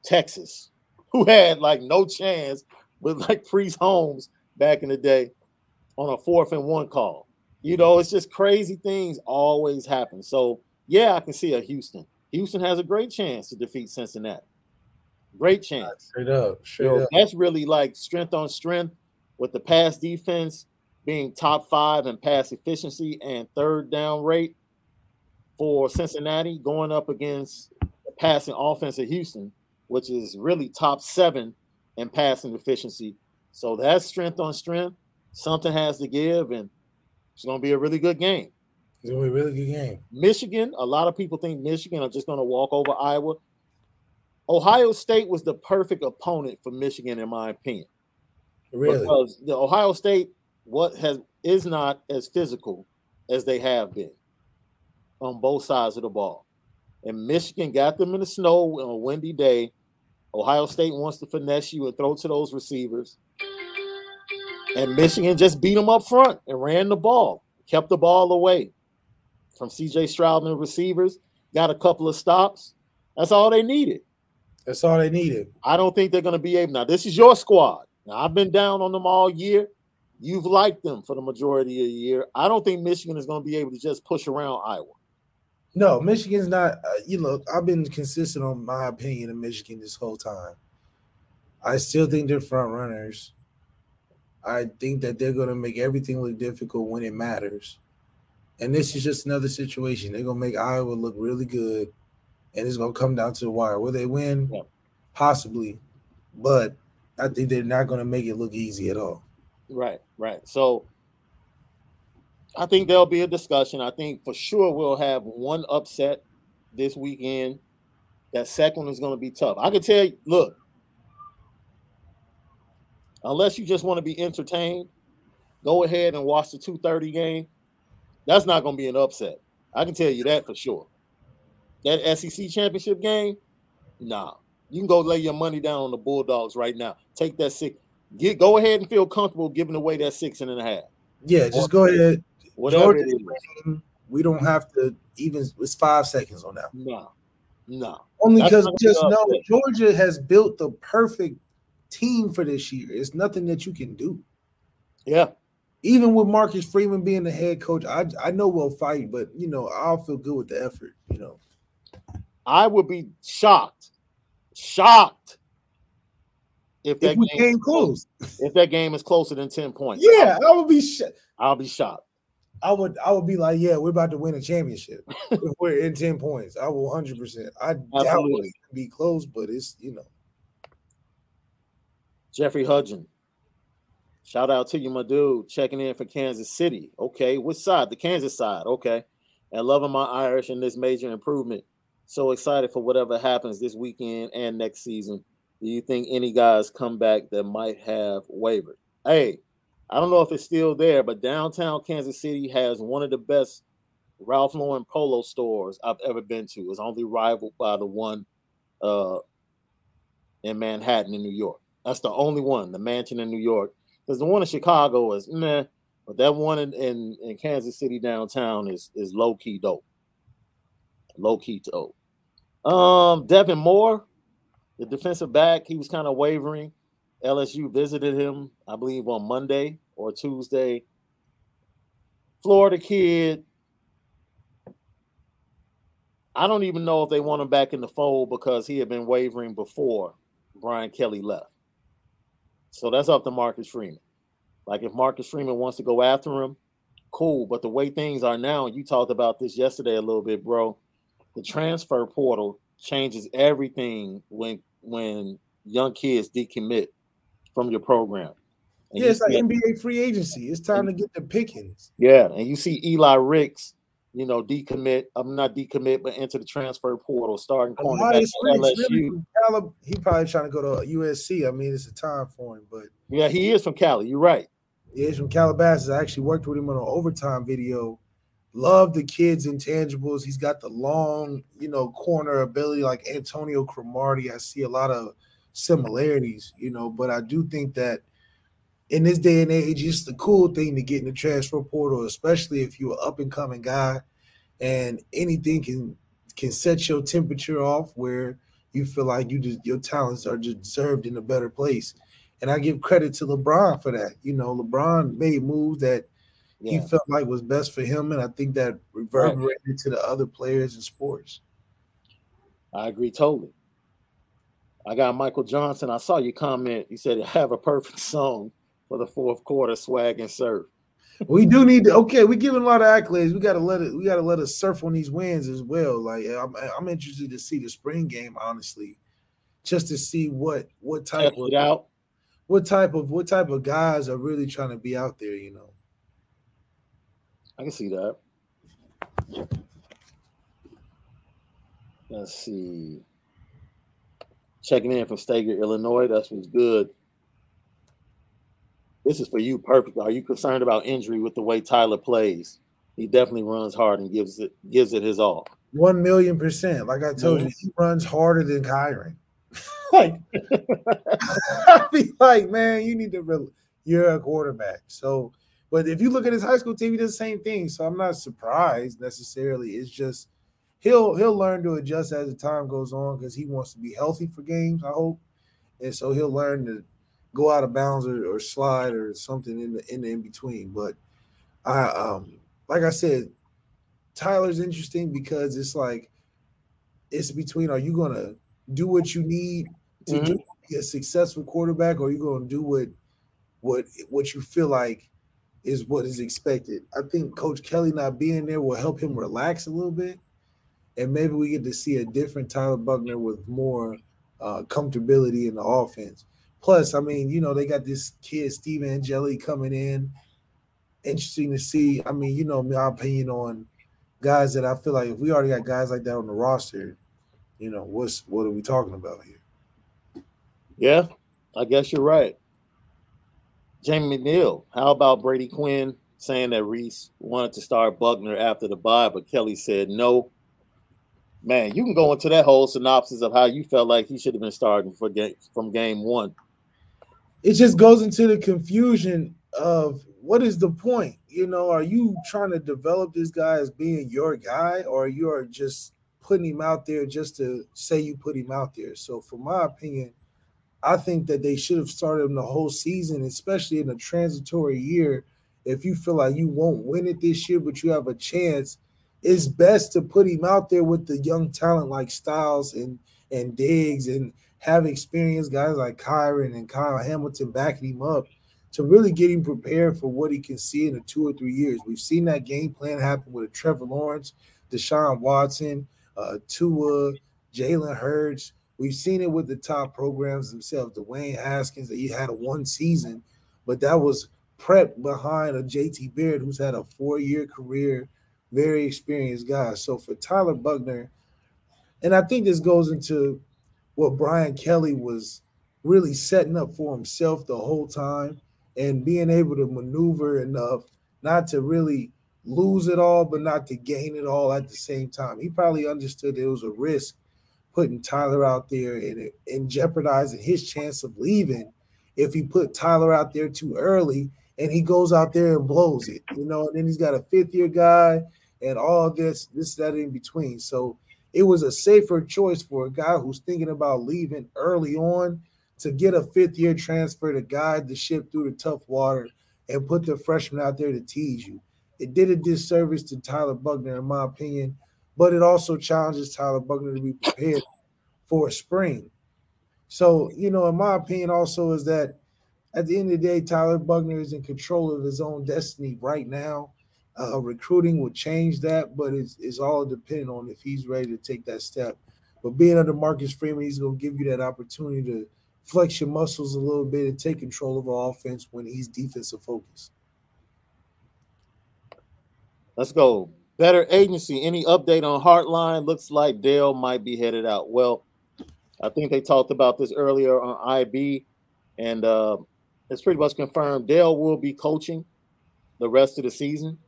Texas, who had like no chance with like Priest Holmes back in the day on a fourth and one call. You know, it's just crazy things always happen. So yeah, I can see a Houston. Houston has a great chance to defeat Cincinnati. Great chance. Straight up. Straight You know, up. that's really like strength on strength with the pass defense being top five in pass efficiency and third down rate for Cincinnati going up against the passing offense of Houston, which is really top seven in passing efficiency. So that's strength on strength. Something has to give, and it's going to be a really good game. It's gonna be a really good game. Michigan, a lot of people think Michigan are just going to walk over Iowa. Ohio State was the perfect opponent for Michigan, in my opinion Really. because the Ohio State what has is not as physical as they have been on both sides of the ball. And Michigan got them in the snow on a windy day. Ohio State wants to finesse you and throw to those receivers. And Michigan just beat them up front and ran the ball, kept the ball away from CJ Stroud and the receivers, got a couple of stops. That's all they needed. That's all they needed. I don't think they're going to be able. Now, this is your squad. Now, I've been down on them all year. You've liked them for the majority of the year. I don't think Michigan is going to be able to just push around Iowa. No, Michigan's not. Uh, you look, I've been consistent on my opinion of Michigan this whole time. I still think they're front runners. I think that they're going to make everything look difficult when it matters. And this is just another situation. They're going to make Iowa look really good, and it's going to come down to the wire. Will they win? Yeah. Possibly, but I think they're not going to make it look easy at all. Right, right. So I think there'll be a discussion. I think for sure we'll have one upset this weekend. That second is going to be tough. I can tell you, look, unless you just want to be entertained, go ahead and watch the 2:30 game. That's not going to be an upset. I can tell you that for sure. That SEC championship game, nah. You can go lay your money down on the Bulldogs right now. Take that six. Get go ahead and feel comfortable giving away that six and a half. Yeah, just go ahead. Whatever Georgia's it is. We don't have to even. It's five seconds on that. No, no. Only because just know man. Georgia has built the perfect team for this year. It's nothing that you can do. Yeah, Even with Marcus Freeman being the head coach, I I know we'll fight, but you know I'll feel good with the effort. You know, I would be shocked, shocked if that if we game close, if that game is closer than ten points. yeah, I would be. Sh- I'll be shocked. I would I would be like, yeah, we're about to win a championship if we're in ten points. I will hundred percent. I doubt Absolutely. it's gonna be close, but it's you know. Jeffrey Hudgen. Shout out to you, my dude, checking in for Kansas City. Okay, which side? The Kansas side. Okay, and loving my Irish in this major improvement. So excited for whatever happens this weekend and next season. Do you think any guys come back that might have wavered? Hey, I don't know if it's still there, but downtown Kansas City has one of the best Ralph Lauren polo stores I've ever been to. It's only rivaled by the one uh, in Manhattan in New York. That's the only one, the mansion in New York. Because the one in Chicago is meh, but that one in, in, in Kansas City downtown is is low key dope. Low key dope. Um, Devin Moore, the defensive back, he was kind of wavering. LSU visited him, I believe, on Monday or Tuesday. Florida kid. I don't even know if they want him back in the fold because he had been wavering before Brian Kelly left. So that's up to Marcus Freeman. Like if Marcus Freeman wants to go after him, cool. But the way things are now, you talked about this yesterday a little bit, bro. The transfer portal changes everything when when young kids decommit from your program. And Yeah, it's like NBA free agency. It's time to get the pickings. yeah, and you see Eli Ricks, you know, decommit. I'm not decommit, but enter the transfer portal, starting cornerback at LSU. really he probably trying to go to USC. I mean, it's a time for him, but Yeah, he is from Cali. You're right. yeah, he's from Calabasas. I actually worked with him on an overtime video. Love the kid's intangibles. He's got the long, you know, corner ability like Antonio Cromartie. I see a lot of similarities, you know, but I do think that in this day and age, it's the cool thing to get in the transfer portal, especially if you're an up and coming guy, and anything can can set your temperature off where you feel like you just your talents are just deserved in a better place. And I give credit to LeBron for that. You know, LeBron made moves that yeah. he felt like was best for him, and I think that reverberated right. to the other players in sports. I agree totally. I got Michael Johnson. I saw your comment. You said have a perfect song for the fourth quarter, swag and surf. we do need to. Okay, we giving a lot of accolades. We gotta let it. We gotta let us surf on these wins as well. Like I'm, I'm interested to see the spring game, honestly, just to see what what type Check of out. what type of what type of guys are really trying to be out there. You know, I can see that. Let's see. Checking in from Steger, Illinois. That's what's good. This is for you, perfect. Are you concerned about injury with the way Tyler plays? He definitely runs hard and gives it gives it his all. One million percent. Like I told mm-hmm. you, he runs harder than Kyren. like, I'd be like, man, you need to. Re- you're a quarterback, so. But if you look at his high school team, he does the same thing. So I'm not surprised necessarily. It's just he'll he'll learn to adjust as the time goes on because he wants to be healthy for games. I hope, and so he'll learn to go out of bounds or, or slide or something in the in the in between. But I um like I said, Tyler's interesting because it's like it's between are you gonna do what you need to mm-hmm. be a successful quarterback or are you gonna do what what what you feel like is what is expected. I think Coach Kelly not being there will help him relax a little bit. And maybe we get to see a different Tyler Buchner with more uh, comfortability in the offense. Plus, I mean, you know, they got this kid, Steve Angeli, coming in. Interesting to see. I mean, you know, my opinion on guys that I feel like if we already got guys like that on the roster, you know, what's what are we talking about here? Yeah, I guess you're right. Jamie McNeil, how about Brady Quinn saying that Rees wanted to start Buchner after the bye, but Kelly said no. Man, you can go into that whole synopsis of how you felt like he should have been starting for game, from game one it just goes into the confusion of what is the point? You know, are you trying to develop this guy as being your guy, or you are just putting him out there just to say you put him out there? So, for my opinion, I think that they should have started him the whole season, especially in a transitory year. If you feel like you won't win it this year, but you have a chance, it's best to put him out there with the young talent like Styles and and Diggs and have experienced guys like Kyren and Kyle Hamilton backing him up to really get him prepared for what he can see in the two or three years. We've seen that game plan happen with Trevor Lawrence, Deshaun Watson, uh, Tua, Jalen Hurts. We've seen it with the top programs themselves. Dwayne Haskins, that he had a one season, but that was prep behind a JT Barrett who's had a four-year career, very experienced guy. So for Tyler Buchner, and I think this goes into what Brian Kelly was really setting up for himself the whole time and being able to maneuver enough not to really lose it all, but not to gain it all at the same time. He probably understood it was a risk putting Tyler out there and, and jeopardizing his chance of leaving if he put Tyler out there too early and he goes out there and blows it, you know, and then he's got a fifth year guy and all this, this, that in between. So it was a safer choice for a guy who's thinking about leaving early on to get a fifth year transfer to guide the ship through the tough water and put the freshman out there to tease you. It did a disservice to Tyler Buchner, in my opinion, but it also challenges Tyler Buchner to be prepared for a spring. So, you know, in my opinion, also is that at the end of the day, Tyler Buchner is in control of his own destiny right now. Uh, recruiting will change that, but it's, it's all dependent on if he's ready to take that step. But being under Marcus Freeman, he's going to give you that opportunity to flex your muscles a little bit and take control of our offense when he's defensive focused. Let's go. Better agency. Any update on Hartline? Looks like Dale might be headed out. Well, I think they talked about this earlier on IB, and uh, it's pretty much confirmed. Dale will be coaching the rest of the season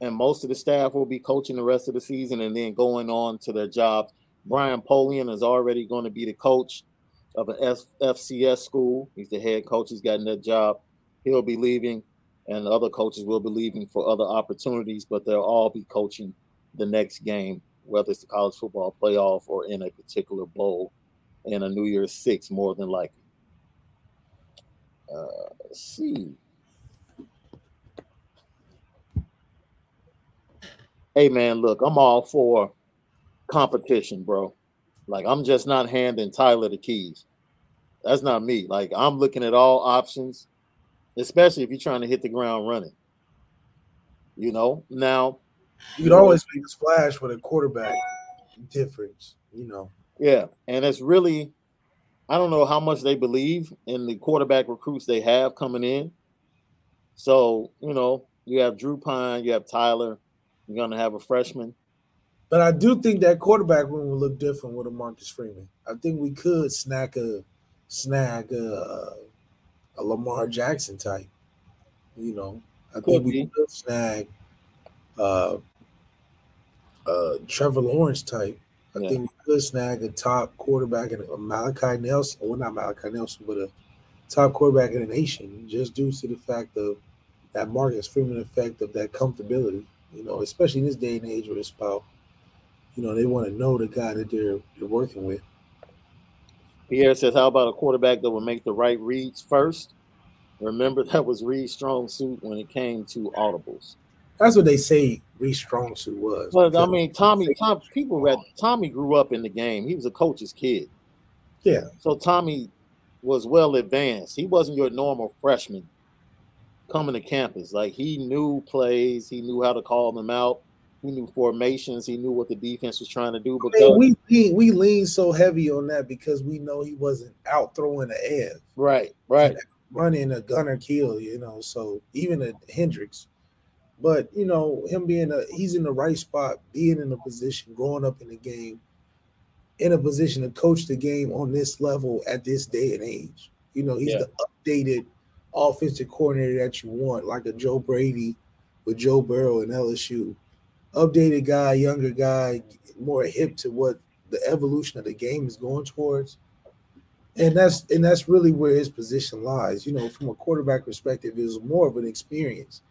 and most of the staff will be coaching the rest of the season and then going on to their jobs. Brian Polian is already going to be the coach of an F- FCS school. He's the head coach. He's gotten that job. he'll be leaving, and other coaches will be leaving for other opportunities, but they'll all be coaching the next game, whether it's the college football playoff or in a particular bowl in a New Year's Six, more than likely. Uh, let's see. Hey man, look, I'm all for competition, bro. Like I'm just not handing Tyler the keys. That's not me. Like I'm looking at all options, especially if you're trying to hit the ground running. You know, now you would always make a splash with a quarterback difference, you know. Yeah, and it's really I don't know how much they believe in the quarterback recruits they have coming in. So, you know, you have Drew Pyne, you have Tyler, you're gonna have a freshman. But I do think that quarterback room will look different with a Marcus Freeman. I think we could snack a snag a, a Lamar Jackson type. You know, I could think we could snag uh, uh, Trevor Lawrence type. I yeah. think we could snag a top quarterback and a Malachi Nelson, well not Malachi Nelson, but a top quarterback in the nation, just due to the fact of that Marcus Freeman effect of that comfortability. You know, especially in this day and age where it's about, you know, they want to know the guy that they're they're working with. Pierre says, "How about a quarterback that will make the right reads first? Remember that was Reed's strong suit when it came to audibles. That's what they say Reed's strong suit was. But I mean, Tommy, Tom, people read Tommy grew up in the game. He was a coach's kid. Yeah. So Tommy was well advanced. He wasn't your normal freshman coming to campus. Like he knew plays, he knew how to call them out, he knew formations, he knew what the defense was trying to do. I mean, we we lean so heavy on that because we know he wasn't out throwing the air. Right, right. Running a Gunner Kiel, you know. So even a Hendricks, but you know, him being a he's in the right spot, being in a position, growing up in the game, in a position to coach the game on this level at this day and age. You know, he's yeah. the updated offensive coordinator that you want, like a Joe Brady with Joe Burrow and LSU. Updated guy, younger guy, more hip to what the evolution of the game is going towards. And that's and that's really where his position lies. You know, from a quarterback perspective, is more of an experience.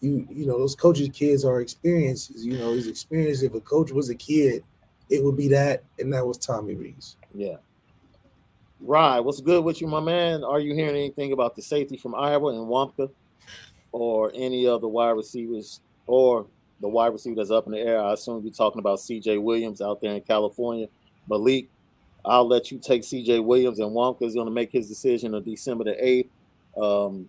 You you know, those coaches' kids are experiences. You know, his experience. If a coach was a kid, it would be that, and that was Tommy Rees. Yeah. Rye, what's good with you, my man? Are you hearing anything about the safety from Iowa and Nwankpa or any of the wide receivers or the wide receiver that's up in the air? I assume you're talking about CJ Williams out there in California. Malik, I'll let you take CJ Williams and Nwankpa is going to make his decision on December the 8th. Um,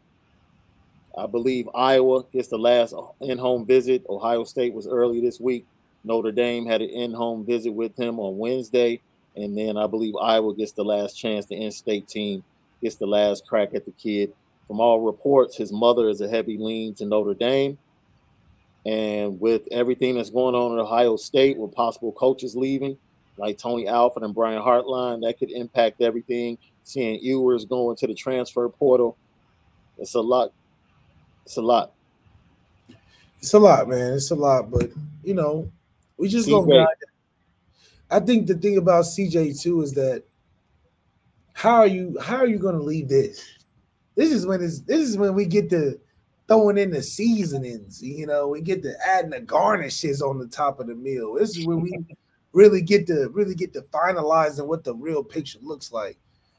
I believe Iowa gets the last in home visit. Ohio State was early this week. Notre Dame had an in home visit with him on Wednesday. And then I believe Iowa gets the last chance. The in-state team gets the last crack at the kid. From all reports, his mother is a heavy lean to Notre Dame. And with everything that's going on at Ohio State, with possible coaches leaving, like Tony Alford and Brian Hartline, that could impact everything. Seeing Ewers going to the transfer portal, it's a lot. It's a lot. It's a lot, man. It's a lot, but you know, we just gonna I think the thing about CJ too is that how are you how are you going to leave this? This is when it's this is when we get to throwing in the seasonings. You know, we get to adding the garnishes on the top of the meal. This is where we really get to really get to finalizing what the real picture looks like.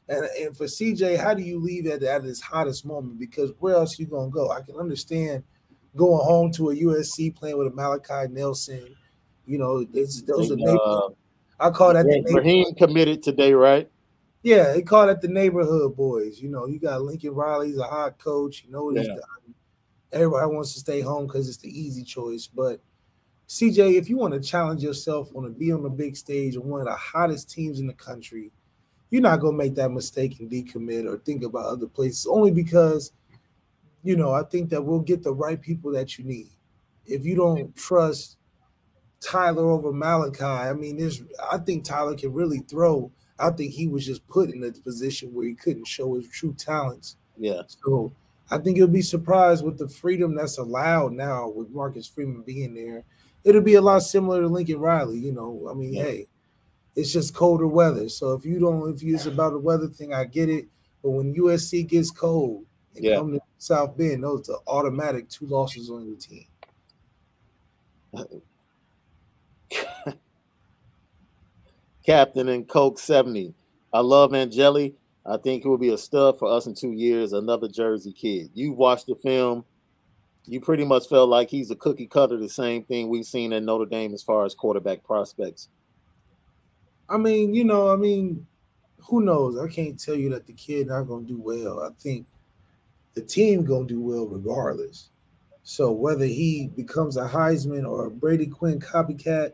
And, and for CJ, how do you leave at, at his hottest moment? Because where else you gonna go? I can understand going home to a USC playing with a Malachi Nelson. You know, those are uh, I call that yeah, the Raheem committed today, right? Yeah, he called it the neighborhood boys. You know, you got Lincoln Riley's a hot coach. You know, yeah. Everybody wants to stay home because it's the easy choice. But CJ, if you want to challenge yourself, want to be on the big stage and one of the hottest teams in the country, you're not gonna make that mistake and decommit or think about other places. Only because, you know, I think that we'll get the right people that you need. If you don't trust Tyler over Malachi. I mean, there's I think Tyler can really throw. I think he was just put in a position where he couldn't show his true talents. Yeah. So I think you'll be surprised with the freedom that's allowed now with Marcus Freeman being there. It'll be a lot similar to Lincoln Riley. You know, I mean, yeah. hey, it's just colder weather. So if you don't, if it's about the weather thing, I get it. But when USC gets cold and Yeah. come to South Bend, those are automatic two losses on your team. Captain and Coke 70. I love Angeli. I think he will be a stud for us in two years. Another Jersey kid. You watched the film. You pretty much felt like he's a cookie cutter, the same thing we've seen at Notre Dame as far as quarterback prospects. I mean, you know, I mean, who knows? I can't tell you that the kid not gonna do well. I think the team gonna do well regardless. So whether he becomes a Heisman or a Brady Quinn copycat,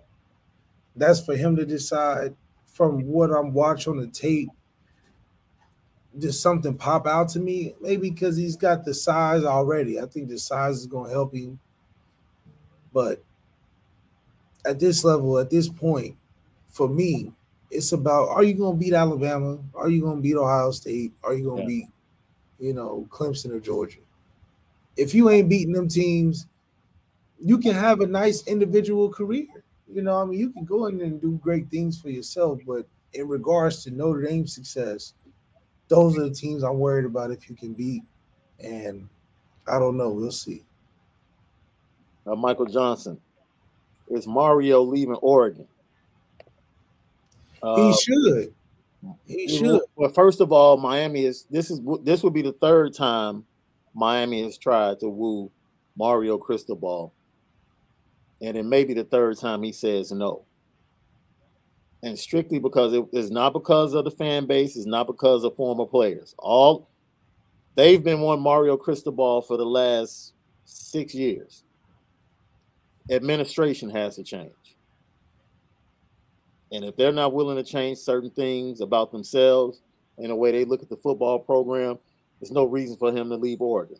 that's for him to decide. From what I'm watching on the tape, does something pop out to me? Maybe because he's got the size already. I think the size is gonna help him. But at this level, at this point, for me, it's about are you going to beat Alabama? Are you going to beat Ohio State? Are you going to Yeah. beat, you know, Clemson or Georgia? If you ain't beating them teams, you can have a nice individual career. You know, I mean, you can go in and do great things for yourself, but in regards to Notre Dame success, those are the teams I'm worried about if you can beat. And I don't know. We'll see. Uh, Michael Johnson. Is Mario leaving Oregon? Uh, he should. He should. Well, first of all, Miami is this is this would be the third time Miami has tried to woo Mario Cristobal, and it may be the third time he says no. And strictly because it is not because of the fan base, it's not because of former players. All they've been wanting Mario Cristobal for the last six years. Administration has to change. And if they're not willing to change certain things about themselves and the way they look at the football program, there's no reason for him to leave Oregon.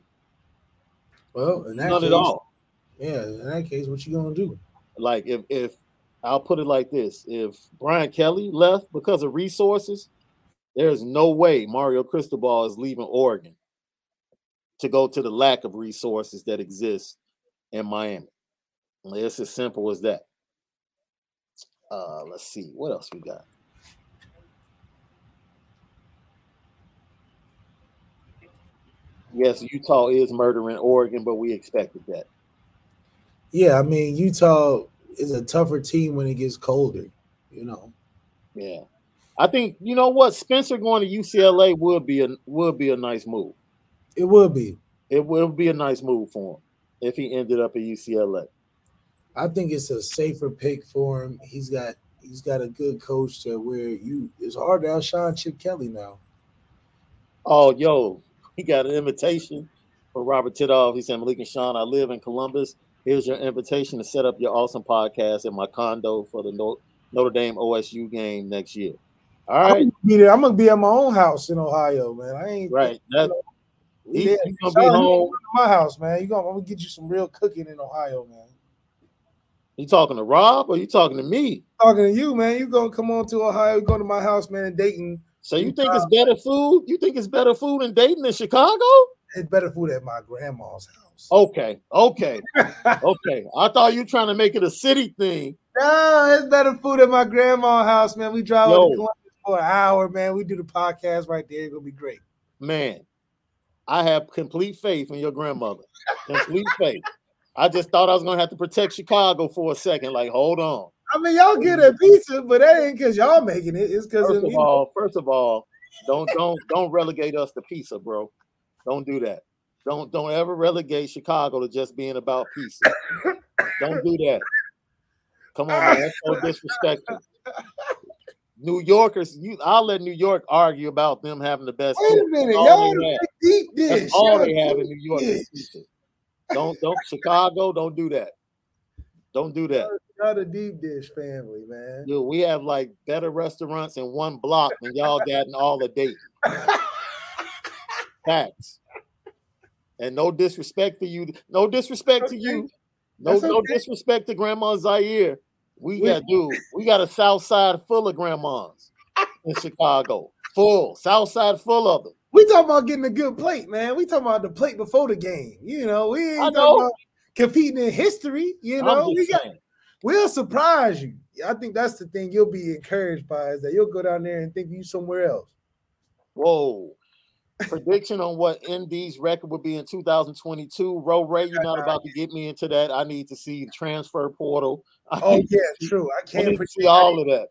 Well, in that None case, at all. Yeah, in that case, what you gonna do? Like if if I'll put it like this: if Brian Kelly left because of resources, there's no way Mario Cristobal is leaving Oregon to go to the lack of resources that exist in Miami. It's as simple as that. Uh, let's see what else we got. Yes, Utah is murdering Oregon, but we expected that. Yeah, I mean Utah is a tougher team when it gets colder. You know, Yeah, I think you know what Spencer going to UCLA would be a would be a nice move. it would be. It would be a nice move for him if he ended up at UCLA. I think it's a safer pick for him. He's got he's got a good coach to where you it's hard to outshine Chip Kelly now. Oh, yo, he got an invitation for Robert Tidoff. He said, Malik and Sean, I live in Columbus. Here's your invitation to set up your awesome podcast in my condo for the Notre Dame OSU game next year. All right, I'm gonna be there. I'm gonna be at my own house in Ohio, man. I ain't right. We he, there. he's gonna be you home. to my house, man. You gonna I'm gonna get you some real cooking in Ohio, man. You talking to Rob or you talking to me? Talking to you, man. You gonna come on to Ohio? You go to my house, man, in Dayton. So you think it's better food? You think it's better food in Dayton than Chicago? It's better food at my grandma's house. Okay, okay, okay. I thought you were trying to make it a city thing. No, it's better food at my grandma's house, man. We drive Yo. to Columbus for an hour, man. We do the podcast right there. It's gonna be great. Man, I have complete faith in your grandmother. Complete faith. I just thought I was gonna have to protect Chicago for a second. Like, hold on. I mean, y'all get a pizza, but that ain't because y'all making it. It's because First of of all, first of all, don't don't don't relegate us to pizza, bro. Don't do that. Don't don't ever relegate Chicago to just being about pizza. Don't do that. Come on, man. That's so disrespectful. New Yorkers, you I'll let New York argue about them having the best Wait a minute, All y'all deep dish. That's all Y'all they have in New York. Don't don't Chicago, don't do that. Don't do that. Y'all the deep dish family, man. Dude, we have like better restaurants in one block than y'all got in all the date. Facts. And no disrespect to you. No disrespect to you. No, That's no disrespect to Grandma Zaire. We We- got dude, we got a south side full of grandmas in Chicago. Full. South side full of them. We talking about getting a good plate, man. We talking about the plate before the game. You know, we ain't I talking know. about competing in history. You know, we got saying. we'll surprise you. I think that's the thing you'll be encouraged by is that you'll go down there and think you somewhere else. Whoa. Prediction on what ND's record would be in 2022. Ro Ray, you're not about to get me into that. I need to see the transfer portal. I Oh yeah, to see- true. I I can't need to see all of that.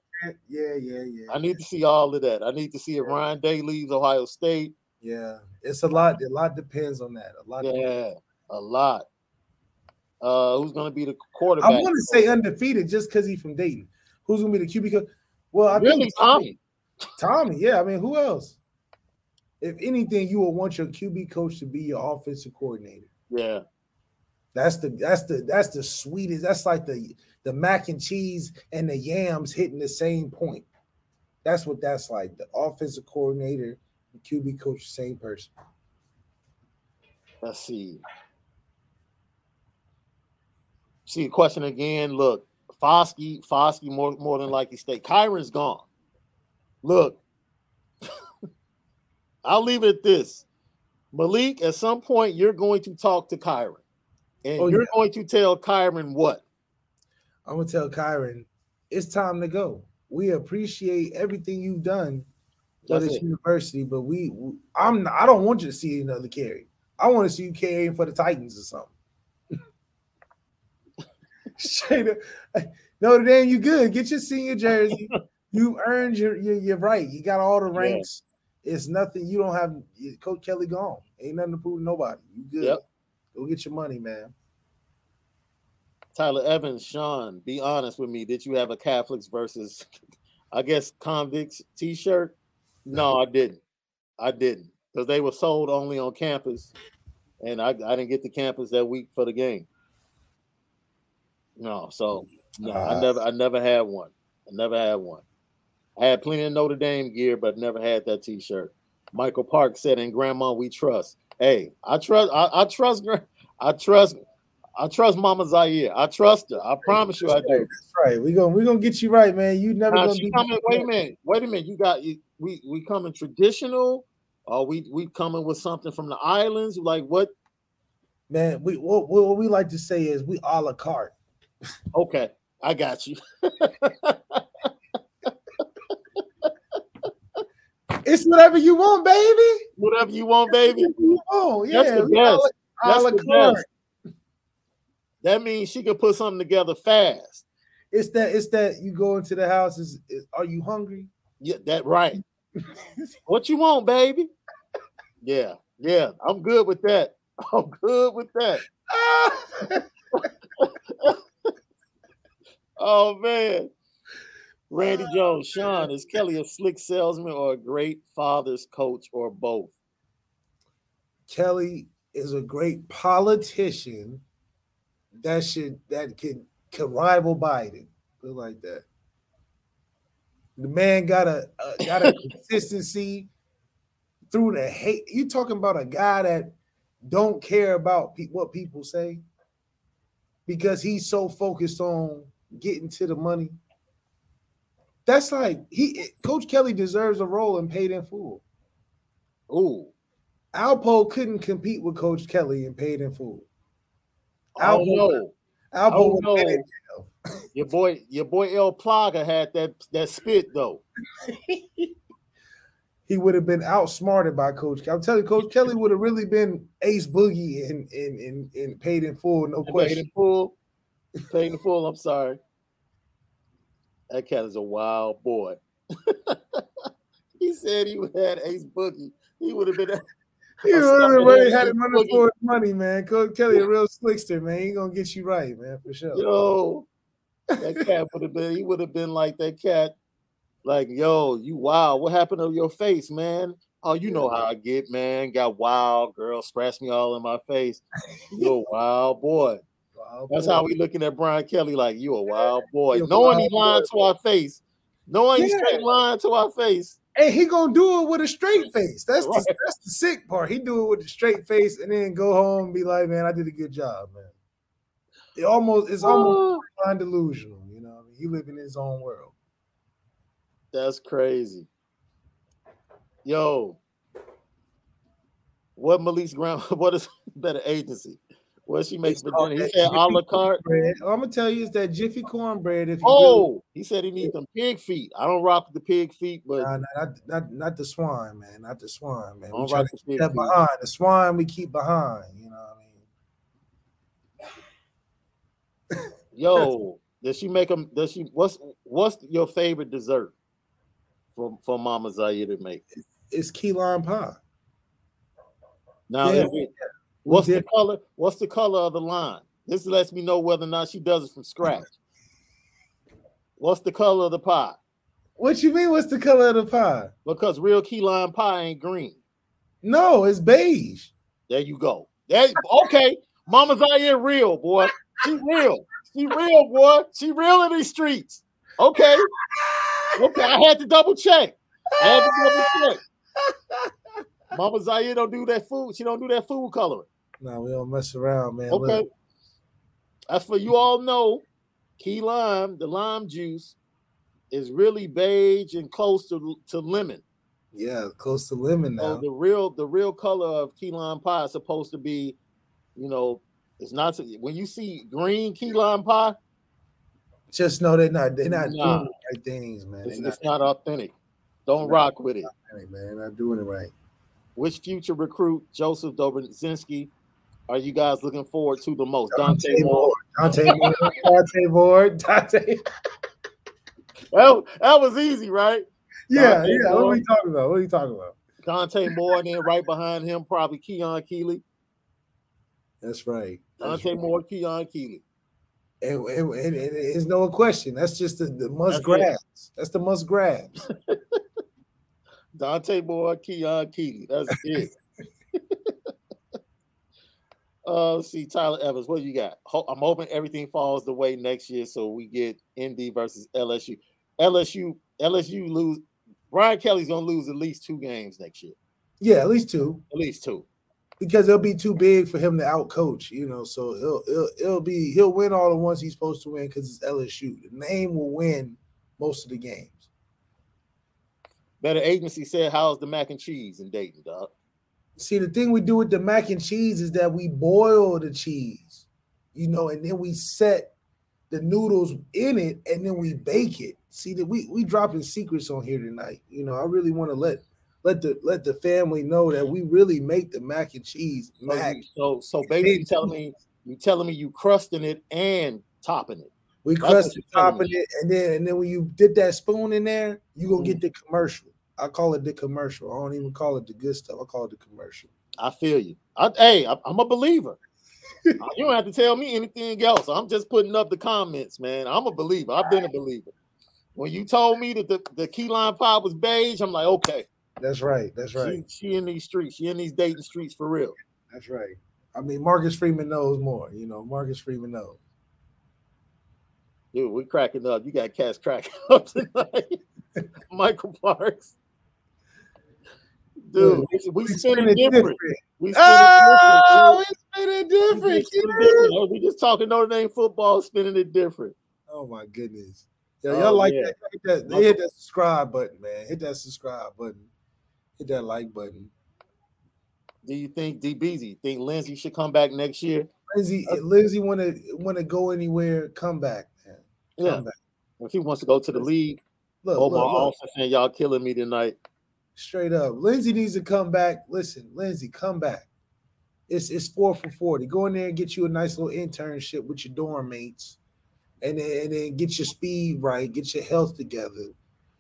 Yeah, yeah, yeah. I need to see all of that. I need to see if Ryan Day leaves Ohio State. Yeah, it's a lot. A lot depends on that. A lot. Yeah, a lot. Uh, who's going to be the quarterback? I want to say undefeated just because he's from Dayton. Who's gonna be the QB? Well, I really think Tommy. Tommy. Yeah, I mean, who else? If anything, you will want your QB coach to be your offensive coordinator. Yeah, That's the that's the that's the sweetest. That's like the the mac and cheese and the yams hitting the same point. That's what that's like. The offensive coordinator, the QB coach, same person. let's see. See the question again. Look, Foskey, Foskey more more than likely stay. Kyren's gone. Look, I'll leave it at this. Malik, at some point, you're going to talk to Kyren. And Oh, you're yeah. going to tell Kyren what? I'm gonna tell Kyren, it's time to go. We appreciate everything you've done for That's this it. university, but we, I'm I don't want you to see another carry. I want to see you carrying for the Titans or something. Straight up. Notre Dame, you good. Get your senior jersey. you earned your, your your right. You got all the ranks. It's nothing. You don't have Coach Kelly gone. Ain't nothing to prove to nobody. You good. Yep. Go get your money, man. Tyler Evans, Sean, be honest with me. Did you have a Catholics versus, I guess, convicts t shirt? No, I didn't. I didn't because they were sold only on campus, and I, I didn't get to campus that week for the game. No, so no, I Ah. never, I never had one. I never had one. I had plenty of Notre Dame gear, but never had that T-shirt. Michael Park said, "In Grandma, we trust." Hey, I trust. I, I trust. I trust. I trust Mama Zaire. I trust her. I promise you, I do. That's right. We gonna we gonna get you right, man. You never Now, gonna be coming, wait a minute. Wait a minute. You got you. We we coming traditional, or we we coming with something from the islands? Like what? man. We what, what we like to say is we a la carte. Okay, I got you. It's whatever you want, baby. Whatever you want, baby. Oh yeah, That's the we a la- best. That's the best. That means she can put something together fast. It's that. It's that you go into the house. Is, is are you hungry? Yeah, that right. what you want, baby? Yeah, yeah. I'm good with that. I'm good with that. Oh man. Randy Jones, Sean, is Kelly a slick salesman or a great father's coach or both? Kelly is a great politician that should that could could rival Biden. Put it like that. The man got a, a got a consistency through the hate. You talking about a guy that don't care about pe- what people say because he's so focused on getting to the money. That's like he Coach Kelly deserves a role and paid in full. Ooh. Alpo couldn't compete with Coach Kelly and paid in full. Oh Alpo- no. Alpo Oh would have been no. Your boy, your boy El Plaga had that that spit though. he would have been outsmarted by Coach. Kelly. I'm telling you, Coach Kelly would have really been Ace Boogie and and and, and paid in full, no question. Paid in full. Paid in full. I'm sorry. That cat is a wild boy. he said he had Ace Boogie. He would have been. He a would have really had him Boogie. for his money, man. Coach Kelly, a real slickster, man. He gonna get you right, man, for sure. Yo, that cat would have been. He would have been like that cat. Like, yo, you wild. What happened to your face, man? Oh, you know how I get, man. Got wild, girl, scratched me all in my face. You a wild boy. Wow, That's boy. how we looking at Brian Kelly, like you a wild boy. Knowing he wild lying to our face. Knowing he's Yeah. straight lying to our face. And he gonna do it with a straight face. That's Right. the, that's the sick part. He do it with a straight face and then go home and be like, "Man, I did a good job, man." It almost it's almost kind delusional, you know. I mean, he live in his own world. That's crazy. Yo, what Malik's ground? What is better agency? What she makes for dinner? He said a la carte. All I'm gonna tell you is that Jiffy cornbread. If really, Oh, he said he needs them pig feet. I don't rock with the pig feet, but nah, nah, not, not not the swine, man, not the swine, man. We try rock to the keep that feet. behind the swine. We keep behind. You know what I mean? Yo, does she make them? Does she? What's What's your favorite dessert for for Mama Zaire to make? It's key lime pie. Now, Yeah, is it- what's the color? What's the color of the line? This lets me know whether or not she does it from scratch. What's the color of the pie? What you mean? What's the color of the pie? Because real key lime pie ain't green. No, it's beige. There you go. There, okay, Mama Zaire real boy. She real. She real boy. She real in these streets. Okay. Okay, I had to double check. I had to double check. Mama Zaire don't do that food. She don't do that food coloring. No, we don't mess around, man. Look, Okay. As for you all know, key lime, the lime juice, is really beige and close to, to lemon. yeah, close to lemon So now. the real the real color of key lime pie is supposed to be, you know, it's not when you see green key lime pie, Just know they're not they're not Nah. doing the right things, man. it's, it's not authentic. Don't rock with it. not, man. Not doing it right. Which future recruit Joseph Dobrzynski are you guys looking forward to the most? Dante Dante Moore. Moore, Dante Moore, Dante Moore, Dante. That, that was easy, right? Yeah, Dante yeah. What are we talking about? What are you talking about? Dante Moore, and then right behind him, probably Keon Keeley. That's right. That's Dante right. Moore, Keon Keeley. And, and, and, and it's no question. That's just the, the must That's it. grabs. That's the must grabs. Dante Moore, Keon Keeley. That's it. uh, see, Tyler Evans. What you got? Ho- I'm hoping everything falls the way next year, so we get ND versus LSU. LSU, LSU lose. Brian Kelly's gonna lose at least two games next year. Yeah, at least two. At least two. Because it'll be too big for him to outcoach, you know. So he'll it'll it'll be he'll win all the ones he's supposed to win because it's LSU. The name will win most of the games. Better agency said, "How's the mac and cheese in Dayton, dog?" See, the thing we do with the mac and cheese is that we boil the cheese, you know, and then we set the noodles in it and then we bake it. See that we we dropping secrets on here tonight. You know, I really want to let let the let the family know that we really make the mac and cheese So, mac. so, so basically, you telling me you telling me you crusting it and topping it. We crust what the you're telling top of it, and then and then when you dip that spoon in there, you gonna Mm. get the commercial. I call it the commercial. I don't even call it the good stuff. I call it the commercial. I feel you. I, hey, I, I'm a believer. You don't have to tell me anything else. I'm just putting up the comments, man. I'm a believer. I've been a believer. When you told me that the, the key lime pie was beige, I'm like, okay, That's right. That's right. she, she in these streets. She in these Dayton streets for real. That's right. I mean, Marcus Freeman knows more. You know, Marcus Freeman knows. Dude, we cracking up. You got cats cracking up tonight. Michael Parks. Dude, we, we We spinning spin it different. different. We spinning Oh, different. we spin it. Ah, we different. Oh, We just talking Notre Dame football, spinning it different. Oh my goodness. Yeah, Oh, y'all like yeah. that, hit that. They hit that subscribe button, man. Hit that subscribe button. Hit that like button. Do you think DBZ think Lenzy should come back next year? Lenzy, uh, Lenzy want to want to go anywhere? Come back, man. Come Yeah. back. If he wants to go to the league, Look, oh my look, look. office and y'all killing me tonight. Straight up, Lenzy needs to come back. Listen, Lenzy, come back. It's it's four for forty. Go in there and get you a nice little internship with your dorm mates, and then and then get your speed right, get your health together,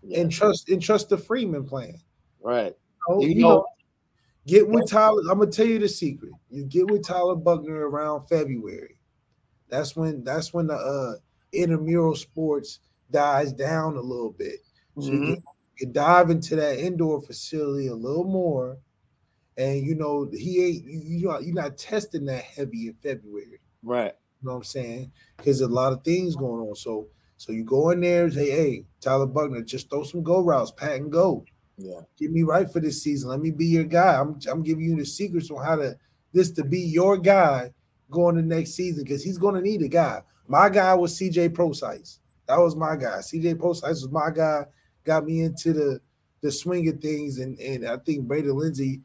Yeah, and trust and trust the Freeman plan. right. know, You you know- know, get with Tyler. I'm gonna tell you the secret. You get with Tyler Buchner around February. That's when that's when the uh intramural sports dies down a little bit. So you, Mhm. You dive into that indoor facility a little more. And you know, he ain't you, you not you're not testing that heavy in February. Right. You know what I'm saying? Because a lot of things going on. So so you go in there and say, hey, Tyler Buchner, just throw some go routes, pat and go Yeah. get me right for this season. Let me be your guy. I'm I'm giving you the secrets on how to this to be your guy going to next season because he's going to need a guy. My guy was CJ Prosise. That was my guy. CJ Prosise was my guy. Got me into the the swing of things, and and I think Braden Lenzy,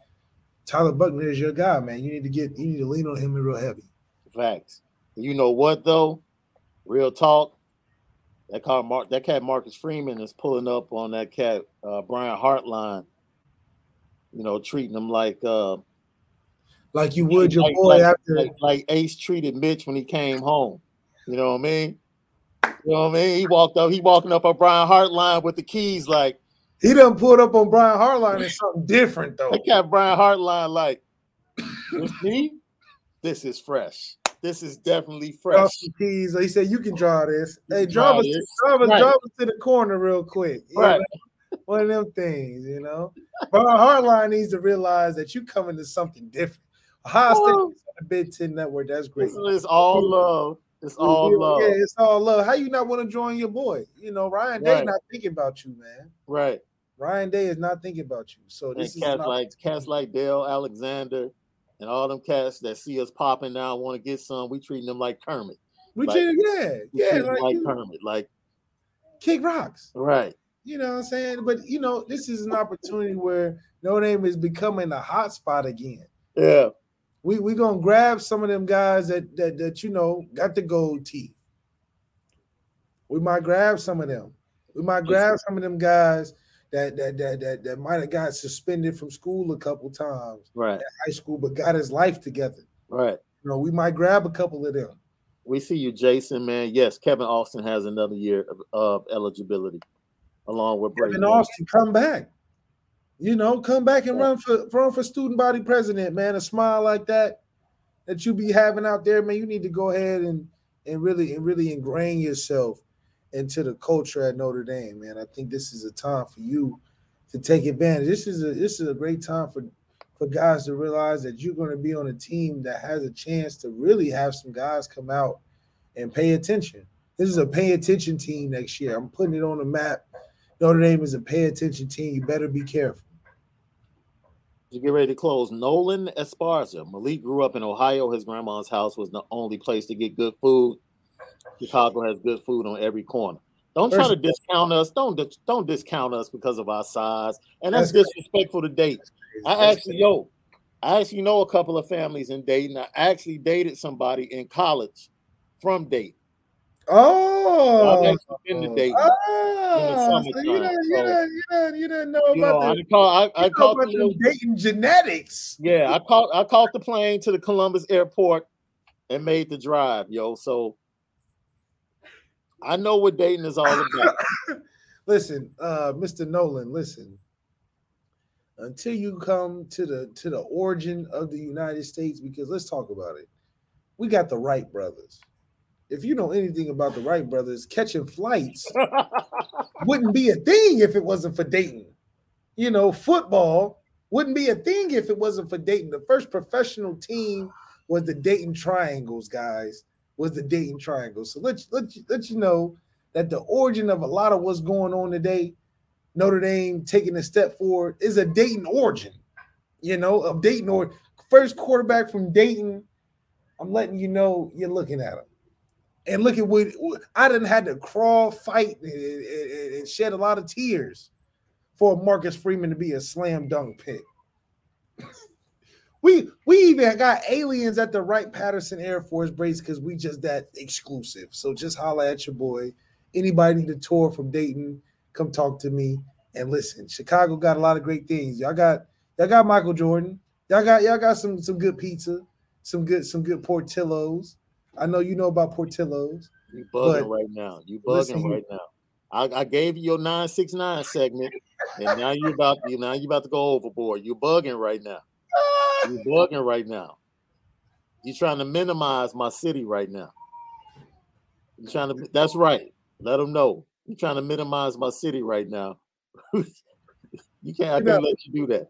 Tyler Buchner is your guy, man. You need to get you need to lean on him real heavy. Facts. You know what though? Real talk. That car, Mark, that cat Marcus Freeman is pulling up on that cat uh, Brian Hartline. You know, treating him like uh, like you would your like, boy like, after. like, like Ace treated Mitch when he came home. You know what I mean? You know what I mean? He walked up, he walking up on Brian Hartline with the keys, like he done pulled up on Brian Hartline and something different though. I got Brian Hartline like this me. This is fresh. This is definitely fresh. Keys. He said, "You can draw this. Hey, draw us, draw us, draw us to the corner real quick. You Right. know? One of them things, you know. Brian Hartline needs to realize that you coming to something different. Ohio State on the Big Ten Network. That's great. This is all love. It's all Yeah, love. Yeah, it's all love. How you not want to join your boy? You know, Ryan Day Right. not thinking about you, man. Right. Ryan Day is not thinking about you. So And this is cats like cats like Dale Alexander and all them cats that see us popping now want to get some. We treating them like Kermit. we like- treat yeah, yeah, like, like Kermit. Like kick rocks. right. You know what I'm saying? But you know, this is an opportunity where Notre Dame is becoming a hot spot again. Yeah. We we gonna grab some of them guys that that that you know got the gold teeth. We might grab some of them. We might grab some of them guys that that that that, that might have got suspended from school a couple times, Right. high school, but got his life together. Right. You know, we might grab a couple of them. We see you, Jason, man. Yes, Kevin Austin has another year of, of eligibility along with Brady. Kevin Austin, come back. You know, come back and run for run for student body president, man. A smile like that that you be having out there, man. You need to go ahead and and really and really ingrain yourself into the culture at Notre Dame, man. I think this is a time for you to take advantage. This is a this is a great time for for guys to realize that you're going to be on a team that has a chance to really have some guys come out and pay attention. This is a pay attention team next year. I'm putting it on the map. Notre Dame is a pay attention team. You better be careful. To get ready to close, Nolan Esparza. Malik grew up in Ohio. His grandma's house was the only place to get good food. Chicago has good food on every corner. Don't try to discount us. Don't don't discount us because of our size, and that's, That's- disrespectful to date. I actually, yo, I actually know a couple of families in Dayton. I actually dated somebody in college from Dayton. Oh, I've actually been to Dayton. Ah, so you didn't, you so- didn't, you didn't, you didn't know You know, about I the, call, I, I know about the the Dayton genetics. yeah, I caught I caught the plane to the Columbus airport and made the drive, yo. So I know what Dayton is all about. Listen, uh, Mr. Nolan, listen. Until you come to the to the origin of the United States, because let's talk about it. We got the Wright brothers. If you know anything about the Wright brothers, catching flights wouldn't be a thing if it wasn't for Dayton. You know, football wouldn't be a thing if it wasn't for Dayton. The first professional team was the Dayton Triangles, guys. Was the Dayton Triangles. So let let you, let you know that the origin of a lot of what's going on today, Notre Dame taking a step forward, is a Dayton origin. You know, of Dayton or first quarterback from Dayton. I'm letting you know you're looking at him. And look at what I didn't had to crawl, fight, and, and- shed a lot of tears for Marcus Freeman to be a slam dunk pick. we we even got aliens at the Wright Patterson Air Force Base because we just that exclusive. So just holla at your boy. Anybody need a tour from Dayton? Come talk to me and listen. Chicago got a lot of great things. Y'all got y'all got Michael Jordan. Y'all got y'all got some some good pizza, some good some good Portillos. I know you know about Portillos. You bugging right now. You Listen bugging here. right now. I, I gave you your 969 segment, and now you about you now you about to go overboard. You bugging right now. You bugging right now. You trying to minimize my city right now. You trying to that's right. Let them know. You're trying to minimize my city right now. you can't I can't let you do that.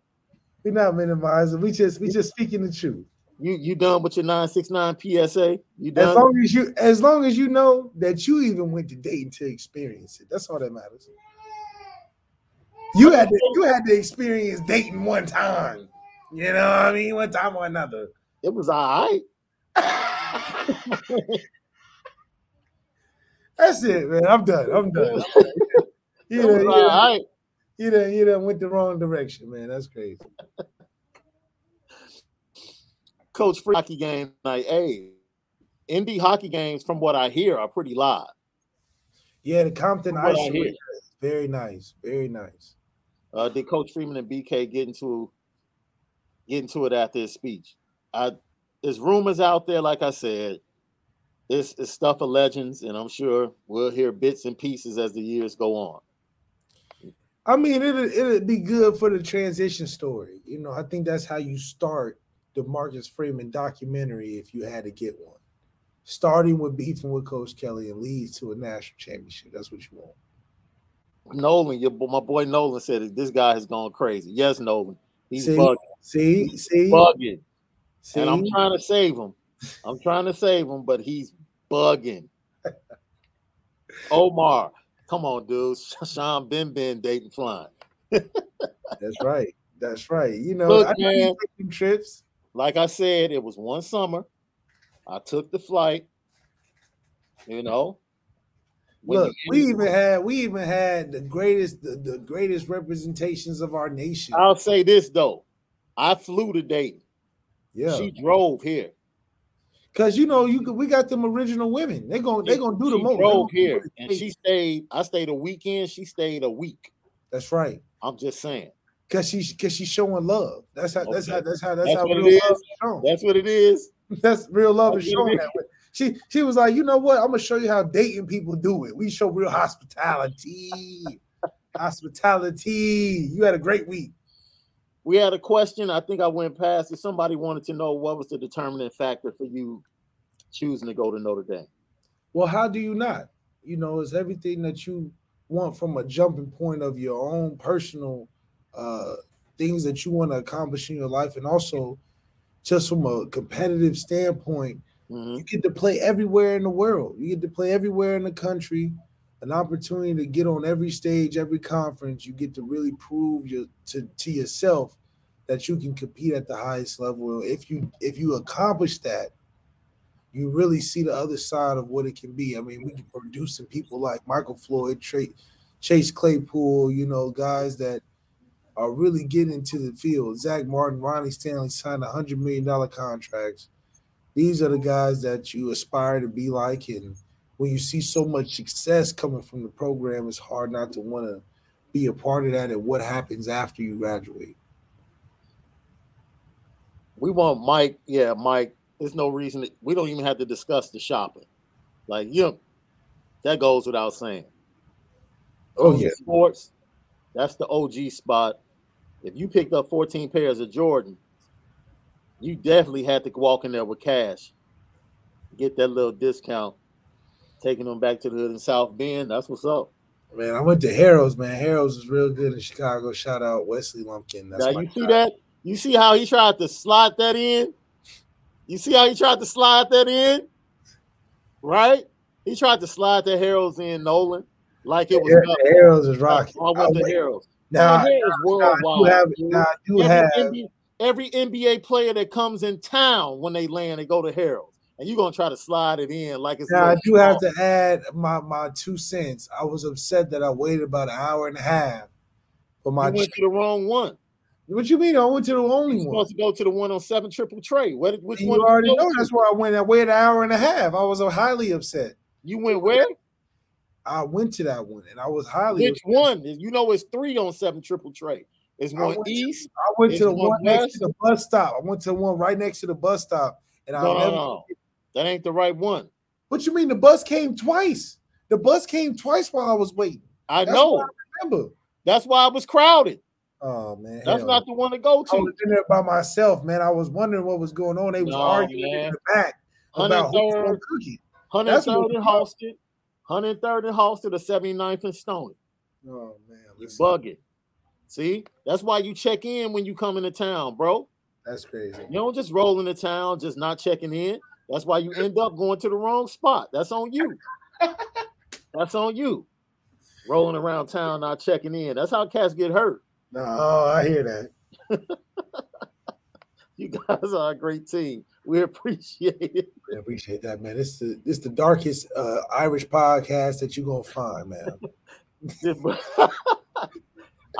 We're not minimizing. We just we just speaking the truth. You you done with your 969 PSA? You done? As long as you as long as you know that you even went to Dayton to experience it. That's all that matters. You had to you had to experience Dayton one time. You know what I mean? One time or another. it was all right. That's it, man. I'm done. I'm done. You done, you, done, you, done, you done went the wrong direction, man. That's crazy. Coach Free hockey game night. Hey, indie hockey games, from what I hear, are pretty live. Yeah, the Compton From what I Ice is very nice, very nice. Uh, did Coach Freeman and BK get into get into it after his speech? I there's rumors out there, like I said. This is stuff of legends, and I'm sure we'll hear bits and pieces as the years go on. I mean, it'd, it'd be good for the transition story. You know, I think that's how you start the Marcus Freeman documentary if you had to get one. Starting with beefing with Coach Kelly and leads to a national championship. That's what you want. Nolan, your, my boy Nolan said that this guy has gone crazy. Yes, Nolan, he's See? bugging, See, see, bugging, see. and I'm trying to save him. I'm trying to save him, but he's bugging. Omar, come on, dude. Sean Ben Ben dating flying. That's right. That's right. You know, Look, I man. trips. Like I said, it was one summer. I took the flight. You know, Look, we even had we even had the greatest the, the greatest representations of our nation. I'll say this though, I flew to Dayton. yeah, She drove here. because you know you could, we got them original women. They're gonna they're gonna do the She most. Drove here, and she stayed. I stayed a weekend. She stayed a week. That's right. I'm just saying. Because she's because she's showing love. That's how that's how that's how that's, That's how real is. love is shown. That's what it is. That's real love is That's it shown is. that way. She she was like, you know what? I'm gonna show you how dating people do it. We show real hospitality. hospitality. You had a great week. We had a question. I think I went past it. Somebody wanted to know what was the determining factor for you choosing to go to Notre Dame. Well, how do you not? You know, it's everything that you want from a jumping point of your own personal uh things that you want to accomplish in your life, and also just from a competitive standpoint, Mhm. you get to play everywhere in the world. You get to play everywhere in the country. An opportunity to get on every stage, every conference. You get to really prove your, to to yourself that you can compete at the highest level. If you if you accomplish that, you really see the other side of what it can be. I mean, we can producing people like Michael Floyd, Tra- Chase Claypool, you know, guys that are really getting into the field. Zach Martin, Ronnie Stanley signed a hundred million dollar contracts. These are the guys that you aspire to be like, and when you see so much success coming from the program, it's hard not to want to be a part of that and what happens after you graduate. We want Mike. Yeah, Mike. There's no reason. To, we don't even have to discuss the shopping. Like you, know, that goes without saying. Oh Owned yeah, sports. That's the OG spot. If you picked up 14 pairs of Jordan, you definitely had to walk in there with cash, get that little discount, taking them back to the hood in South Bend. That's what's up. man. I went to Harold's, man. Harold's is real good in Chicago. Shout out Wesley Lumpkin. That's now you see guy. that? You see how he tried to slide that in? You see how he tried to slide that in? Right? He tried to slide the Harold's in Nolan like it was Yeah. Harold's is rocking. I went to Harold's. Now, worldwide. have- now every, have- NBA, every NBA player that comes in town when they land, they go to Harold. And you're gonna try to slide it in like it's Now I do have to add my my two cents. I was upset that I waited about an hour and a half for my. You went to the wrong one. what you mean? I went to the You're only one. supposed to go to the one on seven triple tray. Did which And one? you already know that's where I went. I waited an hour and a half. I was highly upset. You went where? I went to that one and I was highly. Which one? You know it's three on seven triple tray. It's I one to- east. I went to the one one next to the bus stop. I went to the one right next to the bus stop, and I. No, never, no. That ain't the right one. What you mean? The bus came twice. The bus came twice while I was waiting. I That's know. what Remember? That's why I was crowded. Oh man, That's hell not the one to go to. I was in there by myself, man. I was wondering what was going on. They was No, arguing man. in the back about who's going 103rd, to. That's what and 103rd and Halsted, or 79th and Stony. Oh man, You bugging. See, that's why you check in when you come into town, bro. that's crazy. You don't just roll into town just not checking in. That's why you end up going to the wrong spot. That's on you. That's on you. Rolling around town not checking in. That's how cats get hurt. No, oh, I hear that. You guys are a great team. We appreciate it. I appreciate that, man. This the the darkest uh, Irish podcast that you're gonna find, man.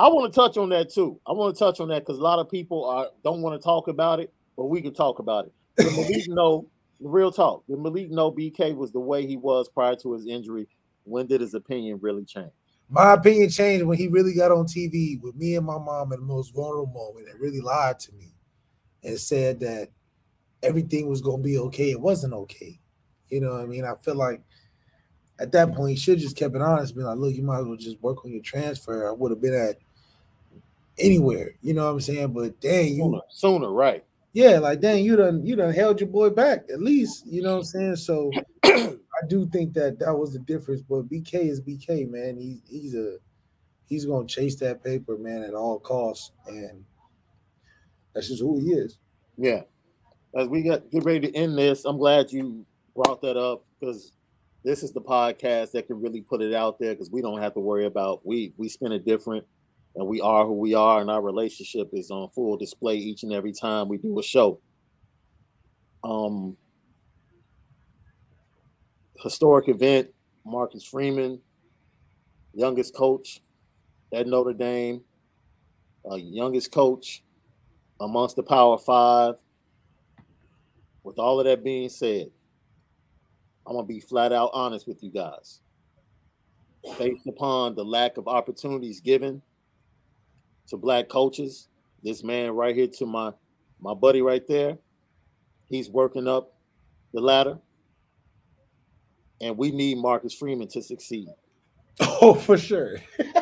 I want to touch on that too. I want to touch on that because a lot of people are don't want to talk about it, but we can talk about it. So Malik know real talk. Did Malik know BK was the way he was prior to his injury? When did his opinion really change? My opinion changed when he really got on TV with me and my mom in the most vulnerable moment and really lied to me and said that everything was gonna be okay. It wasn't okay. You know what I mean? I feel like at that point he should just kept it honest, be like, look, you might as well just work on your transfer. I would have been at anywhere, you know what I'm saying? But dang, you Sooner, sooner right? yeah, like dang, you done you done held your boy back at least, you know what I'm saying? So I do think that that was the difference. But BK is BK, man. He's he's a he's gonna chase that paper, man, at all costs, and that's just who he is. Yeah. As we get get ready to end this, I'm glad you brought that up because this is the podcast that can really put it out there because we don't have to worry about we we spin it different and we are who we are and our relationship is on full display each and every time we do a show. Um historic event, Marcus Freeman, youngest coach at Notre Dame, uh, youngest coach amongst the Power Five. With all of that being said, I'm gonna be flat out honest with you guys. Based upon the lack of opportunities given to black coaches, this man right here to my my buddy right there, he's working up the ladder, and we need Marcus Freeman to succeed. Oh, for sure.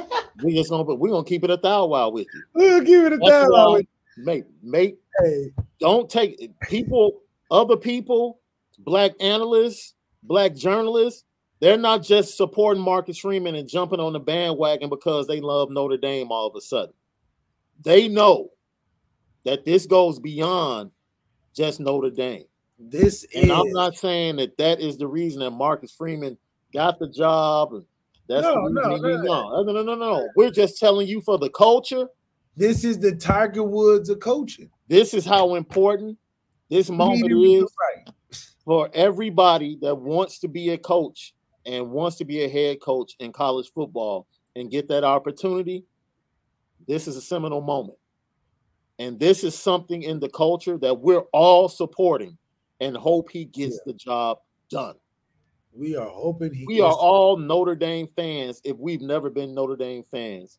We just gonna we're gonna keep it a thou wow with you. We'll give it a down. why, mate, mate, Hey, don't take people, other people, black analysts, black journalists, they're not just supporting Marcus Freeman and jumping on the bandwagon because they love Notre Dame all of a sudden. They know that this goes beyond just Notre Dame. this And is I'm not saying that that is the reason that Marcus Freeman got the job. And that's No, no. no, no, no, no, no. We're just telling you for the culture. this is the Tiger Woods of coaching. This is how important this moment Need him to do is right. for everybody that wants to be a coach and wants to be a head coach in college football and get that opportunity. This is a seminal moment. And this is something in the culture that we're all supporting and hope he gets the job done. We are hoping he. We are all Notre Dame fans if we've never been Notre Dame fans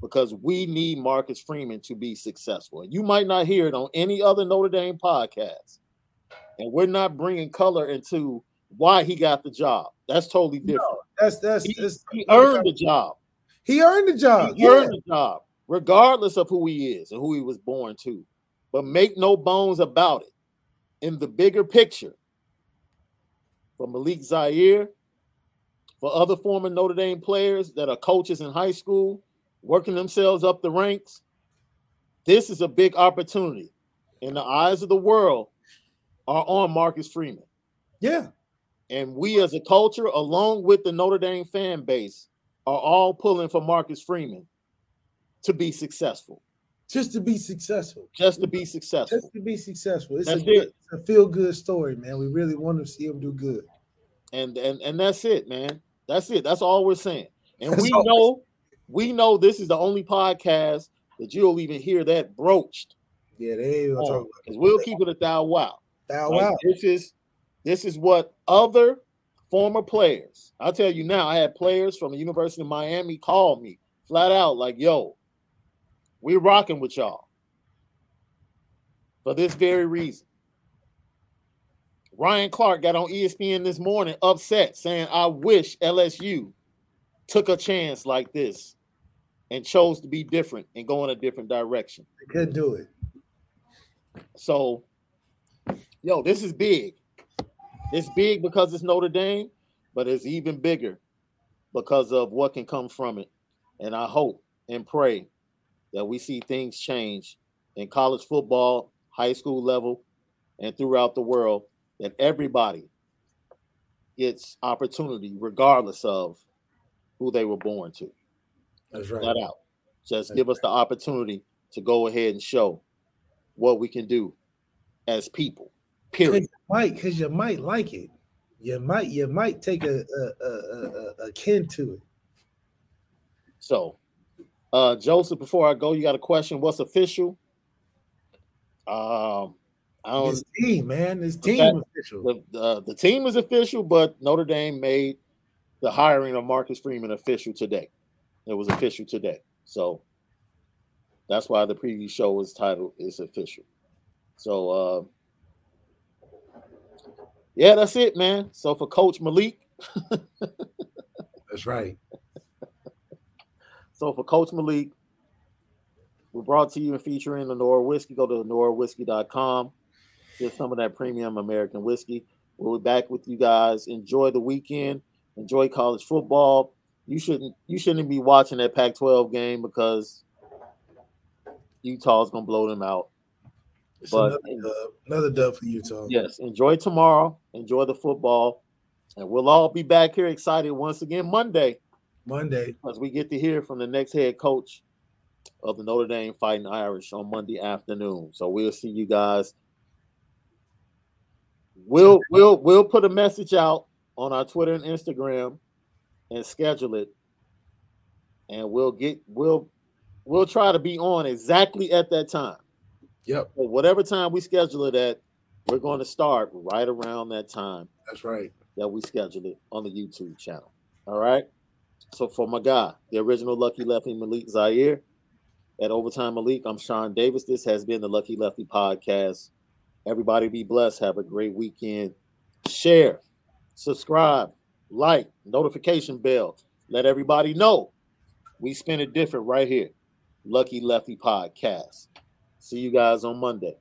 because we need Marcus Freeman to be successful. You might not hear it on any other Notre Dame podcast. And we're not bringing color into why he got the job. That's totally different. No, that's that's, He, that's he earned the job. He earned the job. He earned the job, regardless of who he is and who he was born to. But make no bones about it. In the bigger picture, for Malik Zaire, for other former Notre Dame players that are coaches in high school, working themselves up the ranks, this is a big opportunity. In the eyes of the world, are on Marcus Freeman. Yeah, And we as a culture, along with the Notre Dame fan base, are all pulling for Marcus Freeman to be successful, just to be successful. just to be successful. Just to be successful. It's, a, it. it's a feel good story, man. We really want to see him do good. And and and that's it, man. That's it. That's all we're saying. And That's we know, we know this is the only podcast that you'll even hear that broached. Yeah, they ain't talk about we'll keep it a thou wow. that. Like, Wow. This is this is what other former players. I'll tell you now. I had players from the University of Miami call me flat out, like, "Yo, we're rocking with y'all for this very reason." Ryan Clark got on ESPN this morning, upset, saying, "I wish LSU took a chance like this and chose to be different and go in a different direction." They couldn't do it. So, yo, this is big. It's big because it's Notre Dame, but it's even bigger because of what can come from it. And I hope and pray that we see things change in college football, high school level, and throughout the world, that everybody gets opportunity regardless of who they were born to That's right. that out. Just That's give us the opportunity to go ahead and show what we can do as people. Cause Period. you might, because you might like it. You might, you might take a a, a, a, a kin to it. So, uh, Joseph, before I go, you got a question? What's official? Um, I don't. His team, man. His The team fact- official. The, uh, the team is official, but Notre Dame made the hiring of Marcus Freeman official today. It was official today, so that's why the preview show was titled "It's Official." So, uh, yeah, that's it, man. So for Coach Malik, That's right. so for Coach Malik, we're brought to you and featuring the Honora Whiskey. Go to honorawhiskey.com. Get some of that premium American whiskey. We'll be back with you guys. Enjoy the weekend. Enjoy college football. You shouldn't you shouldn't be watching that Pac-12 game because Utah's gonna blow them out. It's But- another dub. Another dub for Utah. Yes, enjoy tomorrow. Enjoy the football. And we'll all be back here excited once again Monday Monday. as we get to hear from the next head coach of the Notre Dame Fighting Irish on Monday afternoon. So we'll see you guys. We'll we'll we'll put a message out on our Twitter and Instagram and schedule it. And we'll get we'll we'll try to be on exactly at that time. Yep, So whatever time we schedule it at, we're going to start right around that time that's right. that we scheduled it on the YouTube channel. All right. So for my guy, the original Lucky Lefty Malik Zaire at Overtime Malik, I'm Sean Davis. This has been the Lucky Lefty Podcast. Everybody be blessed. Have a great weekend. Share, subscribe, like, notification bell. Let everybody know we spin it different right here. Lucky Lefty Podcast. See you guys on Monday.